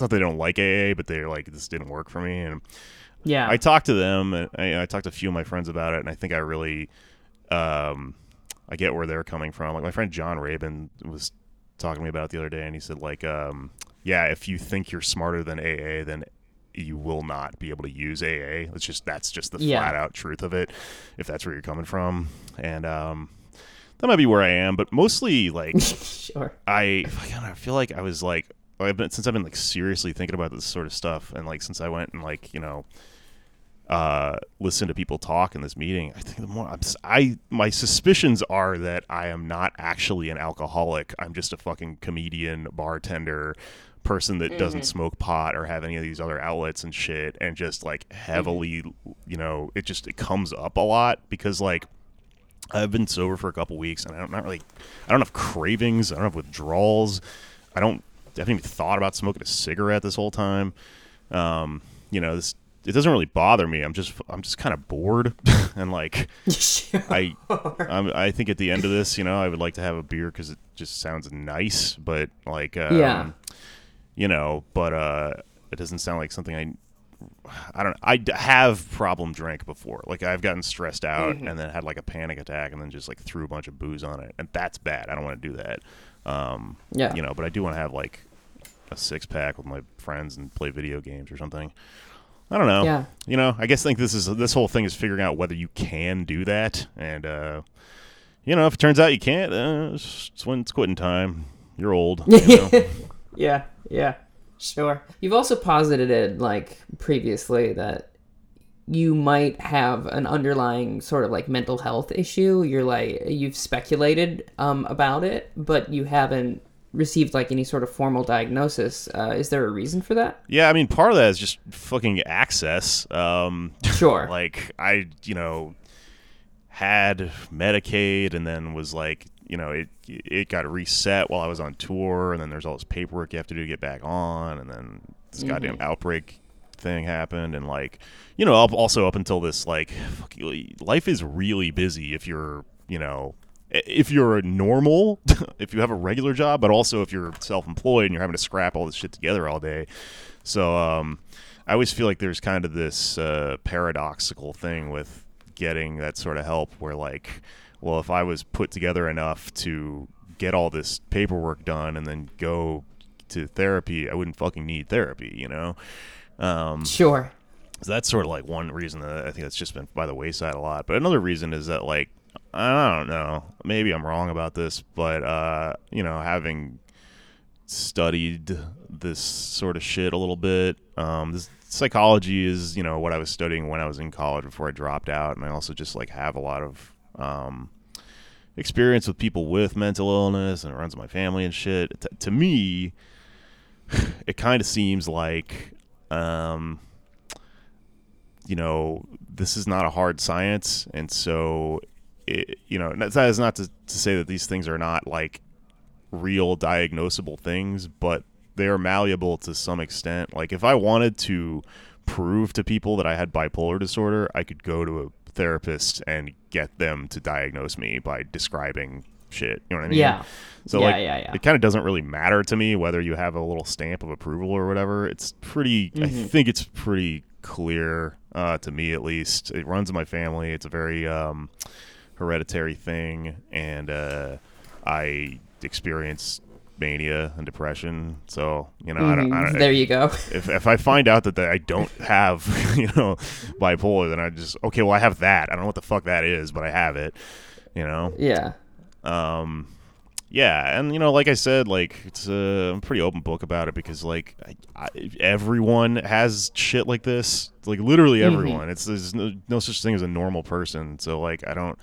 not they don't like AA, but they're like this didn't work for me. And Yeah. I talked to them, and I, I talked to a few of my friends about it, and I think I really, um, I get where they're coming from. Like my friend John Rabin was talking to me about it the other day, and he said like, um, yeah, if you think you're smarter than AA, then you will not be able to use AA. It's just that's just the Yeah. flat out truth of it. If that's where you're coming from, and um, that might be where I am, but mostly like sure. I, I I feel like I was like I've been since I've been like seriously thinking about this sort of stuff and like since I went and like you know uh listened to people talk in this meeting I think the more I'm I my suspicions are that I am not actually an alcoholic I'm just a fucking comedian bartender person that doesn't smoke pot or have any of these other outlets and shit and just like heavily you know it just it comes up a lot because like I've been sober for a couple weeks, and I don't not really, I don't have cravings. I don't have withdrawals. I don't. I haven't even thought about smoking a cigarette this whole time. Um, you know, this it doesn't really bother me. I'm just I'm just kind of bored, and like sure. I I'm, I think at the end of this, you know, I would like to have a beer because it just sounds nice, but like um, Yeah. You know, but uh, it doesn't sound like something I. I don't. I have problem drank before. Like I've gotten stressed out and then had like a panic attack and then just like threw a bunch of booze on it, and that's bad. I don't want to do that. Um, Yeah. You know, but I do want to have like a six pack with my friends and play video games or something. I don't know. Yeah. You know, I guess think this is this whole thing is figuring out whether you can do that, and uh, you know, if it turns out you can't, uh, it's it's when it's quitting time. You're old. You know? Yeah, yeah, sure. You've also posited it like previously that you might have an underlying sort of like mental health issue. You're like you've speculated um, about it, but you haven't received like any sort of formal diagnosis. Uh, is there a reason for that? yeah, I mean, part of that is just fucking access. Um, Sure. like I, you know, had Medicaid and then was like, you know, it it got reset while I was on tour, and then there's all this paperwork you have to do to get back on, and then this goddamn outbreak thing happened, and like, you know, also up until this, like, fuck you, life is really busy if you're, you know. If you're a normal, if you have a regular job, but also if you're self-employed and you're having to scrap all this shit together all day, so um, I always feel like there's kind of this uh, paradoxical thing with getting that sort of help where like, well, if I was put together enough to get all this paperwork done and then go to therapy, I wouldn't fucking need therapy, you know? Um, Sure. so that's sort of like one reason that I think that's just been by the wayside a lot. But another reason is that like I don't know, maybe I'm wrong about this, but uh, you know, having studied this sort of shit a little bit, um, this psychology is you know what I was studying when I was in college before I dropped out, and I also just like have a lot of um, experience with people with mental illness and it runs my family and shit. T- to me, it kind of seems like um, you know, this is not a hard science, and so, it, you know, that is not to, to say that these things are not like real diagnosable things, but they are malleable to some extent. Like, if I wanted to prove to people that I had bipolar disorder, I could go to a therapist and get them to diagnose me by describing shit. You know what I mean? Yeah. So Yeah, like, yeah, yeah. it kind of doesn't really matter to me whether you have a little stamp of approval or whatever. It's pretty. I think it's pretty clear uh, to me, at least. It runs in my family. It's a very um, hereditary thing, and uh, I experience mania and depression. So you know, I don't, I Mhm. don't, there you go. if if I find out that, that I don't have you know bipolar, then I just okay, well I have that. I don't know what the fuck that is, but I have it. You know, yeah. um, yeah, and you know, like I said, like it's a I'm pretty open book about it because like I, I, everyone has shit like this, like literally Mhm. everyone. It's there's no, no such thing as a normal person. So like I don't,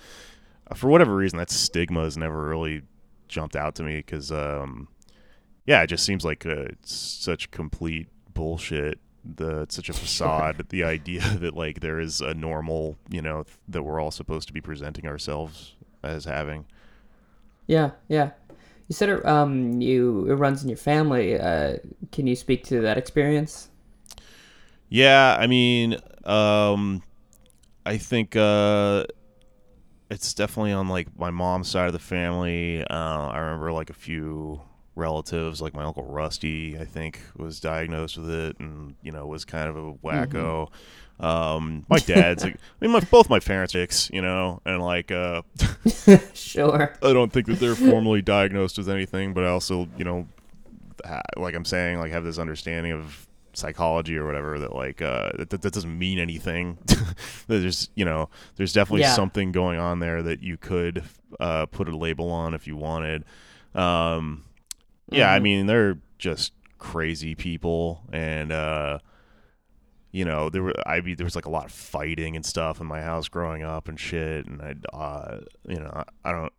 for whatever reason, that stigma has never really jumped out to me because um, yeah, it just seems like uh, it's such complete bullshit. The it's such a facade. the idea that like there is a normal, you know, th- that we're all supposed to be presenting ourselves as having. Yeah, yeah. You said it, um, you it runs in your family. Uh, can you speak to that experience? Yeah, I mean, um, I think uh, it's definitely on like my mom's side of the family. Uh, I remember like a few relatives, like my uncle Rusty, I think, was diagnosed with it, and you know was kind of a wacko. Um, my dad's, like, I mean, my, both my parents, are dicks, you know, and like, uh, Sure. I don't think that they're formally diagnosed with anything, but I also, you know, like I'm saying, like have this understanding of psychology or whatever that like uh that, that doesn't mean anything. there's you know there's definitely Yeah. something going on there that you could uh put a label on if you wanted. Um yeah, I Mhm. mean they're just crazy people and uh you know there were I mean there was like a lot of fighting and stuff in my house growing up and shit and I uh you know I, I don't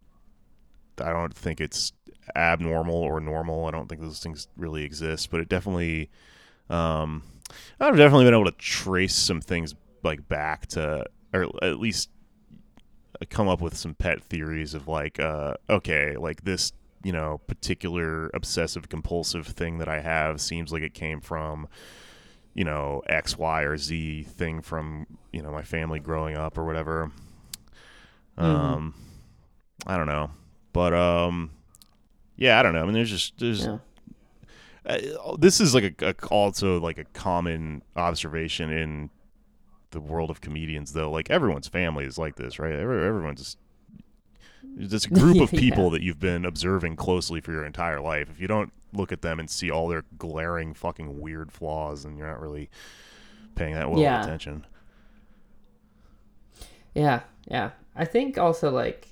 I don't think it's abnormal or normal. I don't think those things really exist, but it definitely um I've definitely been able to trace some things like back to or at least come up with some pet theories of like uh okay, like this you know particular obsessive compulsive thing that I have seems like it came from you know X, Y, or Z thing from you know my family growing up or whatever. Um, I don't know, but um, yeah, I don't know. I mean, there's just there's Yeah. Uh, this is like a, a also like a common observation in the world of comedians though like everyone's family is like this right Every, everyone's just it's a group of Yeah. people that you've been observing closely for your entire life if you don't look at them and see all their glaring fucking weird flaws then you're not really paying that well Yeah. attention Yeah, yeah. I think also like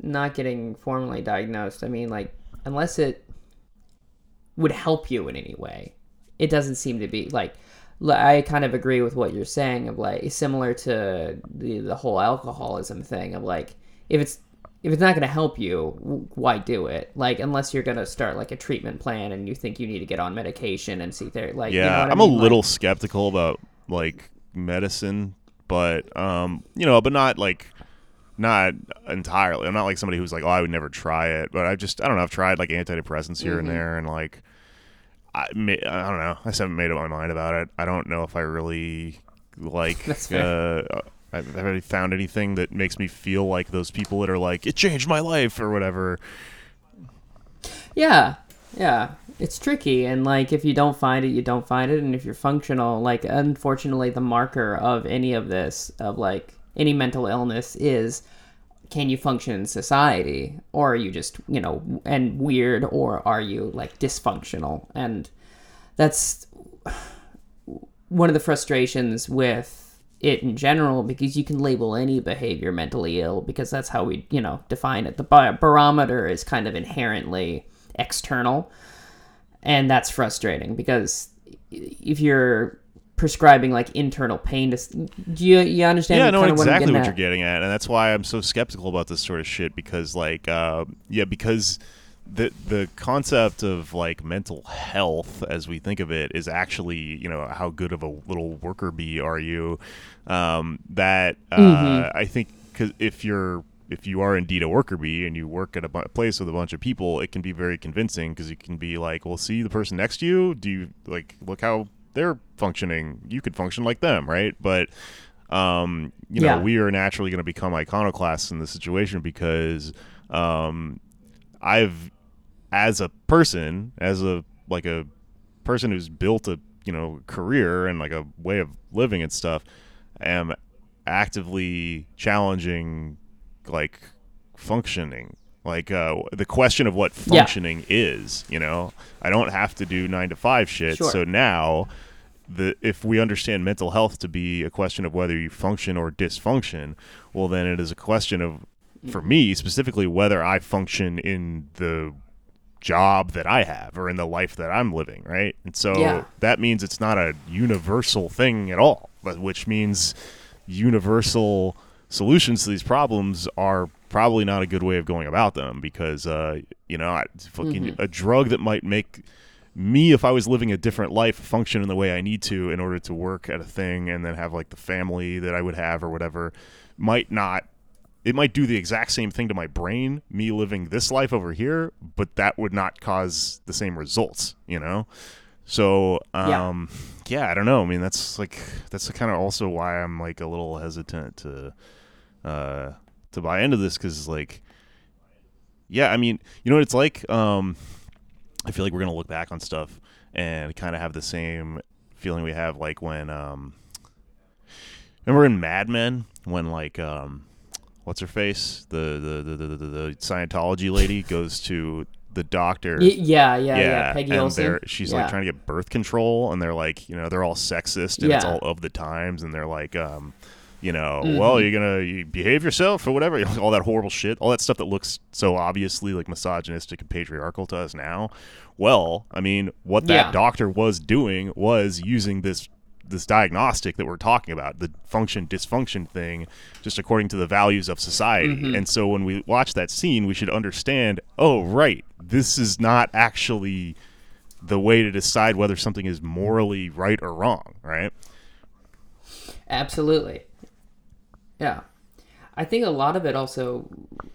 not getting formally diagnosed. I mean, like unless it would help you in any way, it doesn't seem to be like. I kind of agree with what you're saying of like similar to the the whole alcoholism thing of like if it's if it's not going to help you, why do it? Like unless you're going to start like a treatment plan and you think you need to get on medication and see there like you yeah know what I i'm mean? a Like- little skeptical about like medicine but um you know but not like not entirely i'm not like somebody who's like oh i would never try it but i just i don't know i've tried like antidepressants here and Mhm. there and like I, ma- I don't know i just haven't made up my mind about it i don't know if i really like uh. I've have already found anything that makes me feel like those people that are like it changed my life or whatever. Yeah, yeah. It's tricky, and like if you don't find it, you don't find it, and if you're functional, like unfortunately, the marker of any of this, of like any mental illness, is can you function in society, or are you just you know and weird, or are you like dysfunctional, and that's one of the frustrations with it in general because you can label any behavior mentally ill because that's how we you know define it. The barometer is kind of inherently external and that's frustrating because if you're prescribing like internal pain to do you you understand yeah, I know what I'm exactly getting what at? you're getting at, and that's why I'm so skeptical about this sort of shit. Because, like, uh, yeah, because the the concept of like mental health, as we think of it, is actually you know how good of a little worker bee are you? Um, that uh, Mhm. I think because if you're if you are indeed a worker bee and you work at a bu- place with a bunch of people, it can be very convincing because you can be like, well, see the person next to you. Do you like look how they're functioning? You could function like them, right? But um, you know, Yeah. we are naturally going to become iconoclasts in this situation because um, I've, as a person, as a like a person who's built a you know career and like a way of living and stuff, am actively challenging like functioning like uh, the question of what Yeah. functioning is you know i don't have to do nine to five shit Sure. so now the if we understand mental health to be a question of whether you function or dysfunction well then it is a question of for me specifically whether i function in the job that i have or in the life that i'm living right and so Yeah. that means it's not a universal thing at all but which means universal solutions to these problems are probably not a good way of going about them because uh, you know I, fucking a drug that might make me if I was living a different life function in the way I need to in order to work at a thing and then have like the family that I would have or whatever might not it might do the exact same thing to my brain me living this life over here but that would not cause the same results you know so Yeah. um yeah, I don't know. I mean, that's like that's kind of also why I'm like a little hesitant to uh to buy into this cuz like yeah, I mean, you know what it's like um I feel like we're going to look back on stuff and kind of have the same feeling we have like when um remember in Mad Men when like um what's her face? The the the the, the, the Scientology lady goes to the doctor Y- yeah, yeah, yeah, Peggy and they're she's yeah. like trying to get birth control, and they're like, you know, they're all sexist, and it's all of the times, and they're like, um, you know, Mhm. well, you're gonna you behave yourself or whatever, all that horrible shit, all that stuff that looks so obviously like misogynistic and patriarchal to us now. Well, I mean, what that Yeah. doctor was doing was using this this diagnostic that we're talking about, the function dysfunction thing, just according to the values of society. Mm-hmm. And so when we watch that scene, we should understand, oh right, this is not actually the way to decide whether something is morally right or wrong, right? Absolutely. Yeah. I think a lot of it also,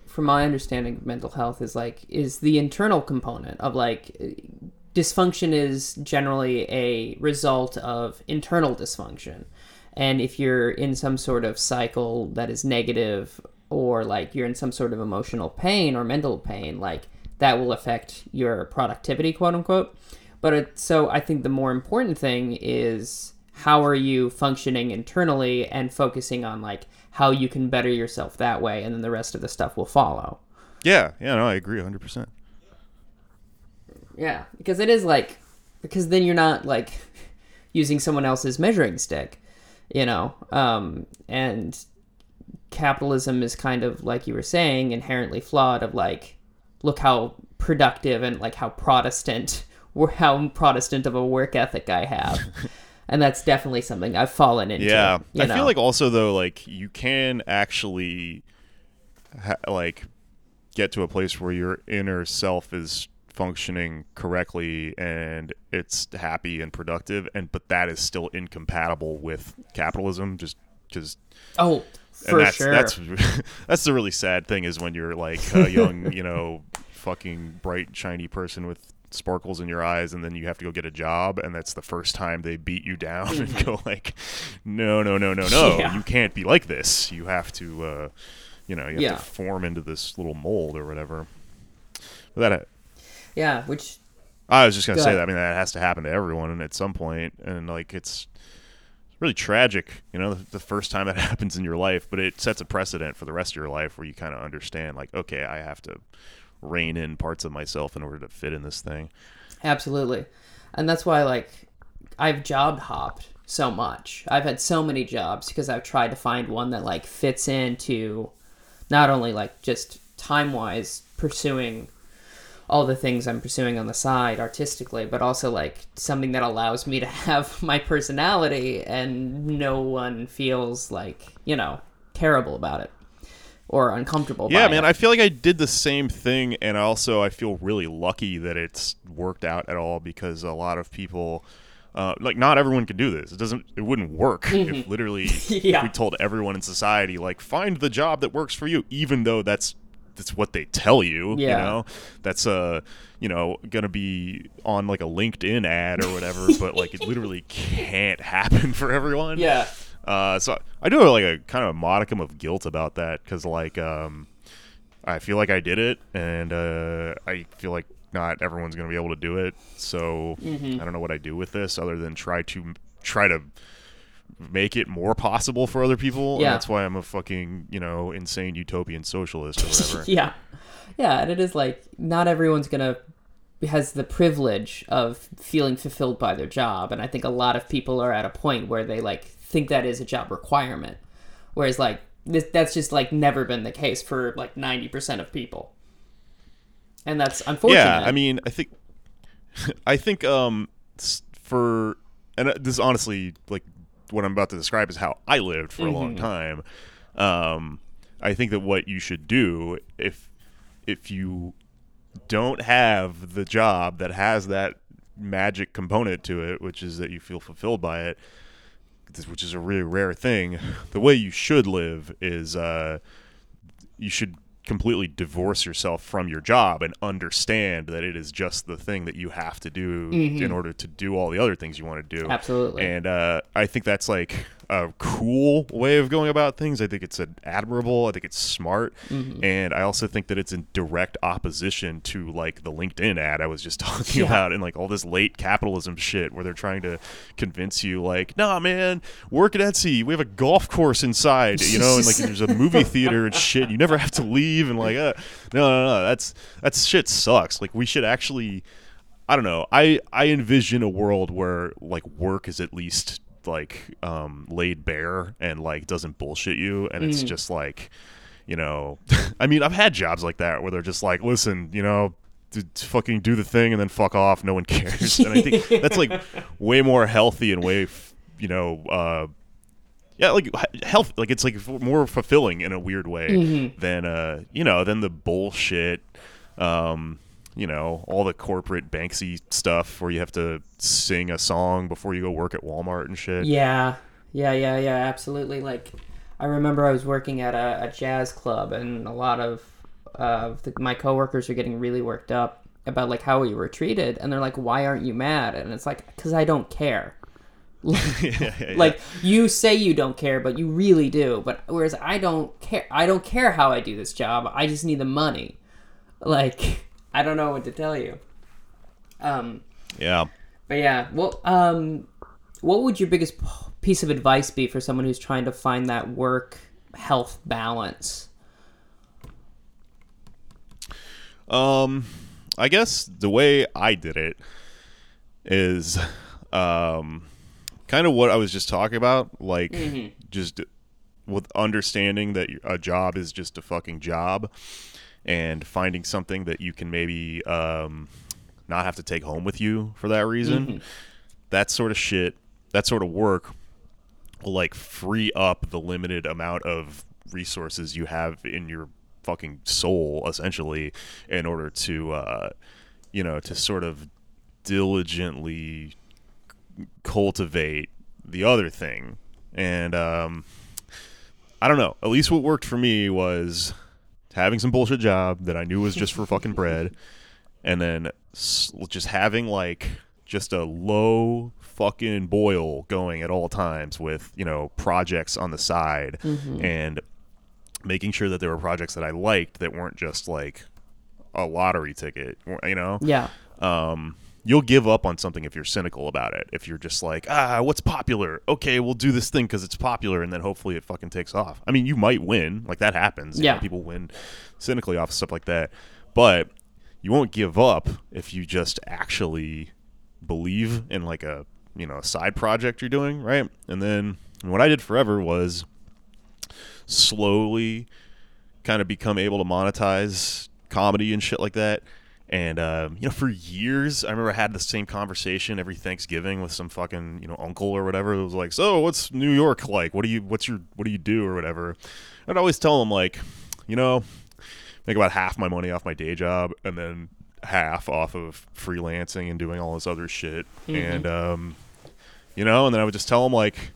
from my understanding of mental health, is like, is the internal component of like, dysfunction is generally a result of internal dysfunction. And if you're in some sort of cycle that is negative, or like you're in some sort of emotional pain or mental pain, like that will affect your productivity, quote unquote. But it, so I think the more important thing is how are you functioning internally and focusing on like how you can better yourself that way, and then the rest of the stuff will follow. Yeah, yeah, no, I agree 100%. Yeah, because it is like because then you're not like using someone else's measuring stick, you know. Um, and capitalism is kind of like you were saying inherently flawed. Of like, look how productive and like how Protestant, how Protestant of a work ethic I have, and that's definitely something I've fallen into. Yeah, I know? feel like also though, like you can actually, ha- like, get to a place where your inner self is functioning correctly and it's happy and productive, and but that is still incompatible with capitalism, just because. oh, for and that's sure. that's that's the really sad thing is when you're like a young, you know, fucking bright shiny person with sparkles in your eyes and then you have to go get a job and that's the first time they beat you down and go like no no no no no Mm-hmm. Yeah. you can't be like this you have to uh you know you have Yeah. to form into this little mold or whatever but that yeah, which I was just gonna Go say ahead. that. I mean, that has to happen to everyone at some point, and like it's really tragic, you know, the, the first time that happens in your life. But it sets a precedent for the rest of your life, where you kind of understand, like, okay, I have to rein in parts of myself in order to fit in this thing. Absolutely. And that's why like I've job hopped so much. I've had so many jobs because I've tried to find one that like fits into not only like just time-wise pursuing all the things I'm pursuing on the side artistically, but also like something that allows me to have my personality and no one feels like, you know, terrible about it or uncomfortable Yeah, man, it. I feel like I did the same thing, and also I feel really lucky that it's worked out at all because a lot of people. Uh, like not everyone can do this. It doesn't. It wouldn't work if literally Yeah. if we told everyone in society like find the job that works for you, even though that's that's what they tell you. You Yeah. know, that's uh you know gonna be on like a LinkedIn ad or whatever, but like it literally can't happen for everyone. yeah. Uh, so I do have like a kind of a modicum of guilt about that because like um, I feel like I did it, and uh, I feel like not everyone's gonna be able to do it. So Mm-hmm. I don't know what I do with this other than try to try to make it more possible for other people. Yeah. And that's why I'm a fucking, you know, insane utopian socialist or whatever. yeah yeah and it is like not everyone's gonna has the privilege of feeling fulfilled by their job and i think a lot of people are at a point where they like think that is a job requirement. Whereas like this, that's just like never been the case for like 90% of people. And that's unfortunate. Yeah, I mean, I think, I think, um, for and uh, this honestly, like what I'm about to describe is how I lived for a long time. Um, I think that what you should do if if you don't have the job that has that magic component to it, which is that you feel fulfilled by it, which is a really rare thing. The way you should live is uh, you should completely divorce yourself from your job and understand that it is just the thing that you have to do in order to do all the other things you want to do. Absolutely. And uh, I think that's like a cool way of going about things. I think it's an admirable. I think it's smart. Mm-hmm. And I also think that it's in direct opposition to like the LinkedIn ad I was just talking Yeah. about and like all this late capitalism shit where they're trying to convince you like, nah, man, work at Etsy. We have a golf course inside, you know, and like there's a movie theater and shit. You never have to leave and like, uh, no, no, no, that's that's shit sucks. Like we should actually. I don't know. I I envision a world where like work is at least like um laid bare and like doesn't bullshit you. And it's just like you know I mean I've had jobs like that where they're just like listen you know fucking do the thing and then fuck off. No one cares. And I think that's like way more healthy and way f- you know uh yeah like health like it's like f- more fulfilling in a weird way than uh you know than the bullshit um you know all the corporate banksy stuff where you have to sing a song before you go work at walmart and shit Yeah, yeah, yeah, yeah, absolutely. Like, I remember I was working at a, a jazz club, and a lot of uh, the, my coworkers are getting really worked up about like how we were treated, and they're like, "Why aren't you mad?" And it's like, "Cause I don't care." Yeah, yeah, yeah. Like you say you don't care, but you really do. But whereas I don't care, I don't care how I do this job. I just need the money. Like I don't know what to tell you. Um, yeah but yeah, well, um, what would your biggest piece of advice be for someone who's trying to find that work health balance? Um, I guess the way I did it is, um, kind of what I was just talking about, like just with understanding that a job is just a fucking job, and finding something that you can maybe um, not have to take home with you for that reason. That sort of shit, that sort of work will like free up the limited amount of resources you have in your fucking soul essentially in order to uh you know to sort of diligently cultivate the other thing and um i don't know at least what worked for me was having some bullshit job that i knew was just for fucking bread and then just having like just a low fucking boil going at all times with you know projects on the side and making sure that there were projects that I liked that weren't just like a lottery ticket you know? Yeah, um, you'll give up on something if you're cynical about it. If you're just like, ah, what's popular? Okay, we'll do this thing because it's popular, and then hopefully it fucking takes off. I mean, you might win, like that happens. you know, Yeah. people win cynically off stuff like that, but you won't give up if you just actually believe in like a you know a side project you're doing, right? And then what I did forever was slowly kind of become able to monetize comedy and shit like that. And um, you know, for years, I remember I had the same conversation every Thanksgiving with some fucking you know uncle or whatever. It was like, "So, what's New York like? What do you what's your what do you do or whatever?" I'd always tell him like, you know, make about half my money off my day job, and then half off of freelancing and doing all this other shit. And um, you know, and then I would just tell him like,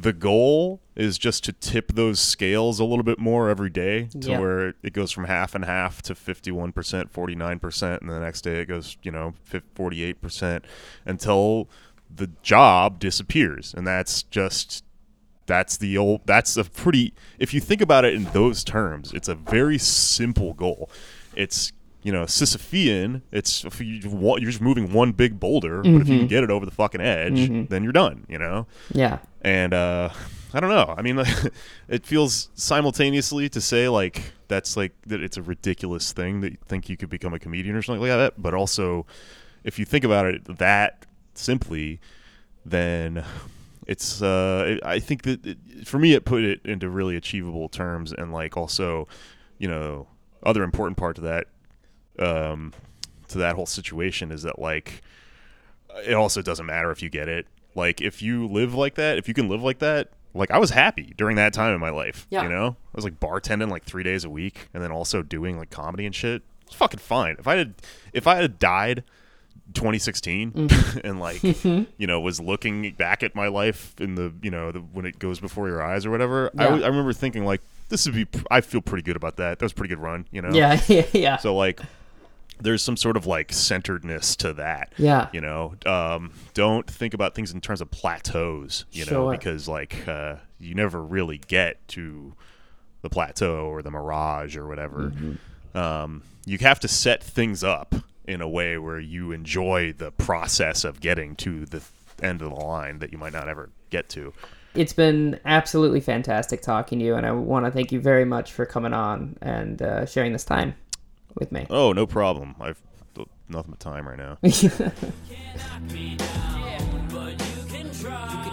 the goal is just to tip those scales a little bit more every day to Yeah. where it goes from half and half to 51%, 49%, and the next day it goes, you know, 48% until the job disappears. And that's just that's the old that's a pretty if you think about it in those terms, it's a very simple goal. It's you know, Sisyphean, it's if you, you're just moving one big boulder, but if you can get it over the fucking edge, then you're done, you know? Yeah. And uh, I don't know. I mean, it feels simultaneously to say like that's like that it's a ridiculous thing that you think you could become a comedian or something like that, but also if you think about it that simply, then it's uh, I think that it, for me it put it into really achievable terms and like also, you know, other important part to that um, to that whole situation is that like it also doesn't matter if you get it. Like if you live like that, if you can live like that, like I was happy during that time in my life. Yeah. You know? I was like bartending like three days a week and then also doing like comedy and shit. It's fucking fine. If I had if I had died 2016 Mm-hmm. and like you know was looking back at my life in the you know the, when it goes before your eyes or whatever I Yeah. w- I remember thinking like this would be pr- i feel pretty good about that that was a pretty good run you know Yeah. Yeah. Yeah. so like there's some sort of like centeredness to that Yeah. you know? Um, don't think about things in terms of plateaus you know because like uh, you never really get to the plateau or the mirage or whatever. Mm-hmm. um, you have to set things up in a way where you enjoy the process of getting to the end of the line that you might not ever get to. It's been absolutely fantastic talking to you, and I want to thank you very much for coming on and uh, sharing this time with me. oh no problem. I've nothing but time right now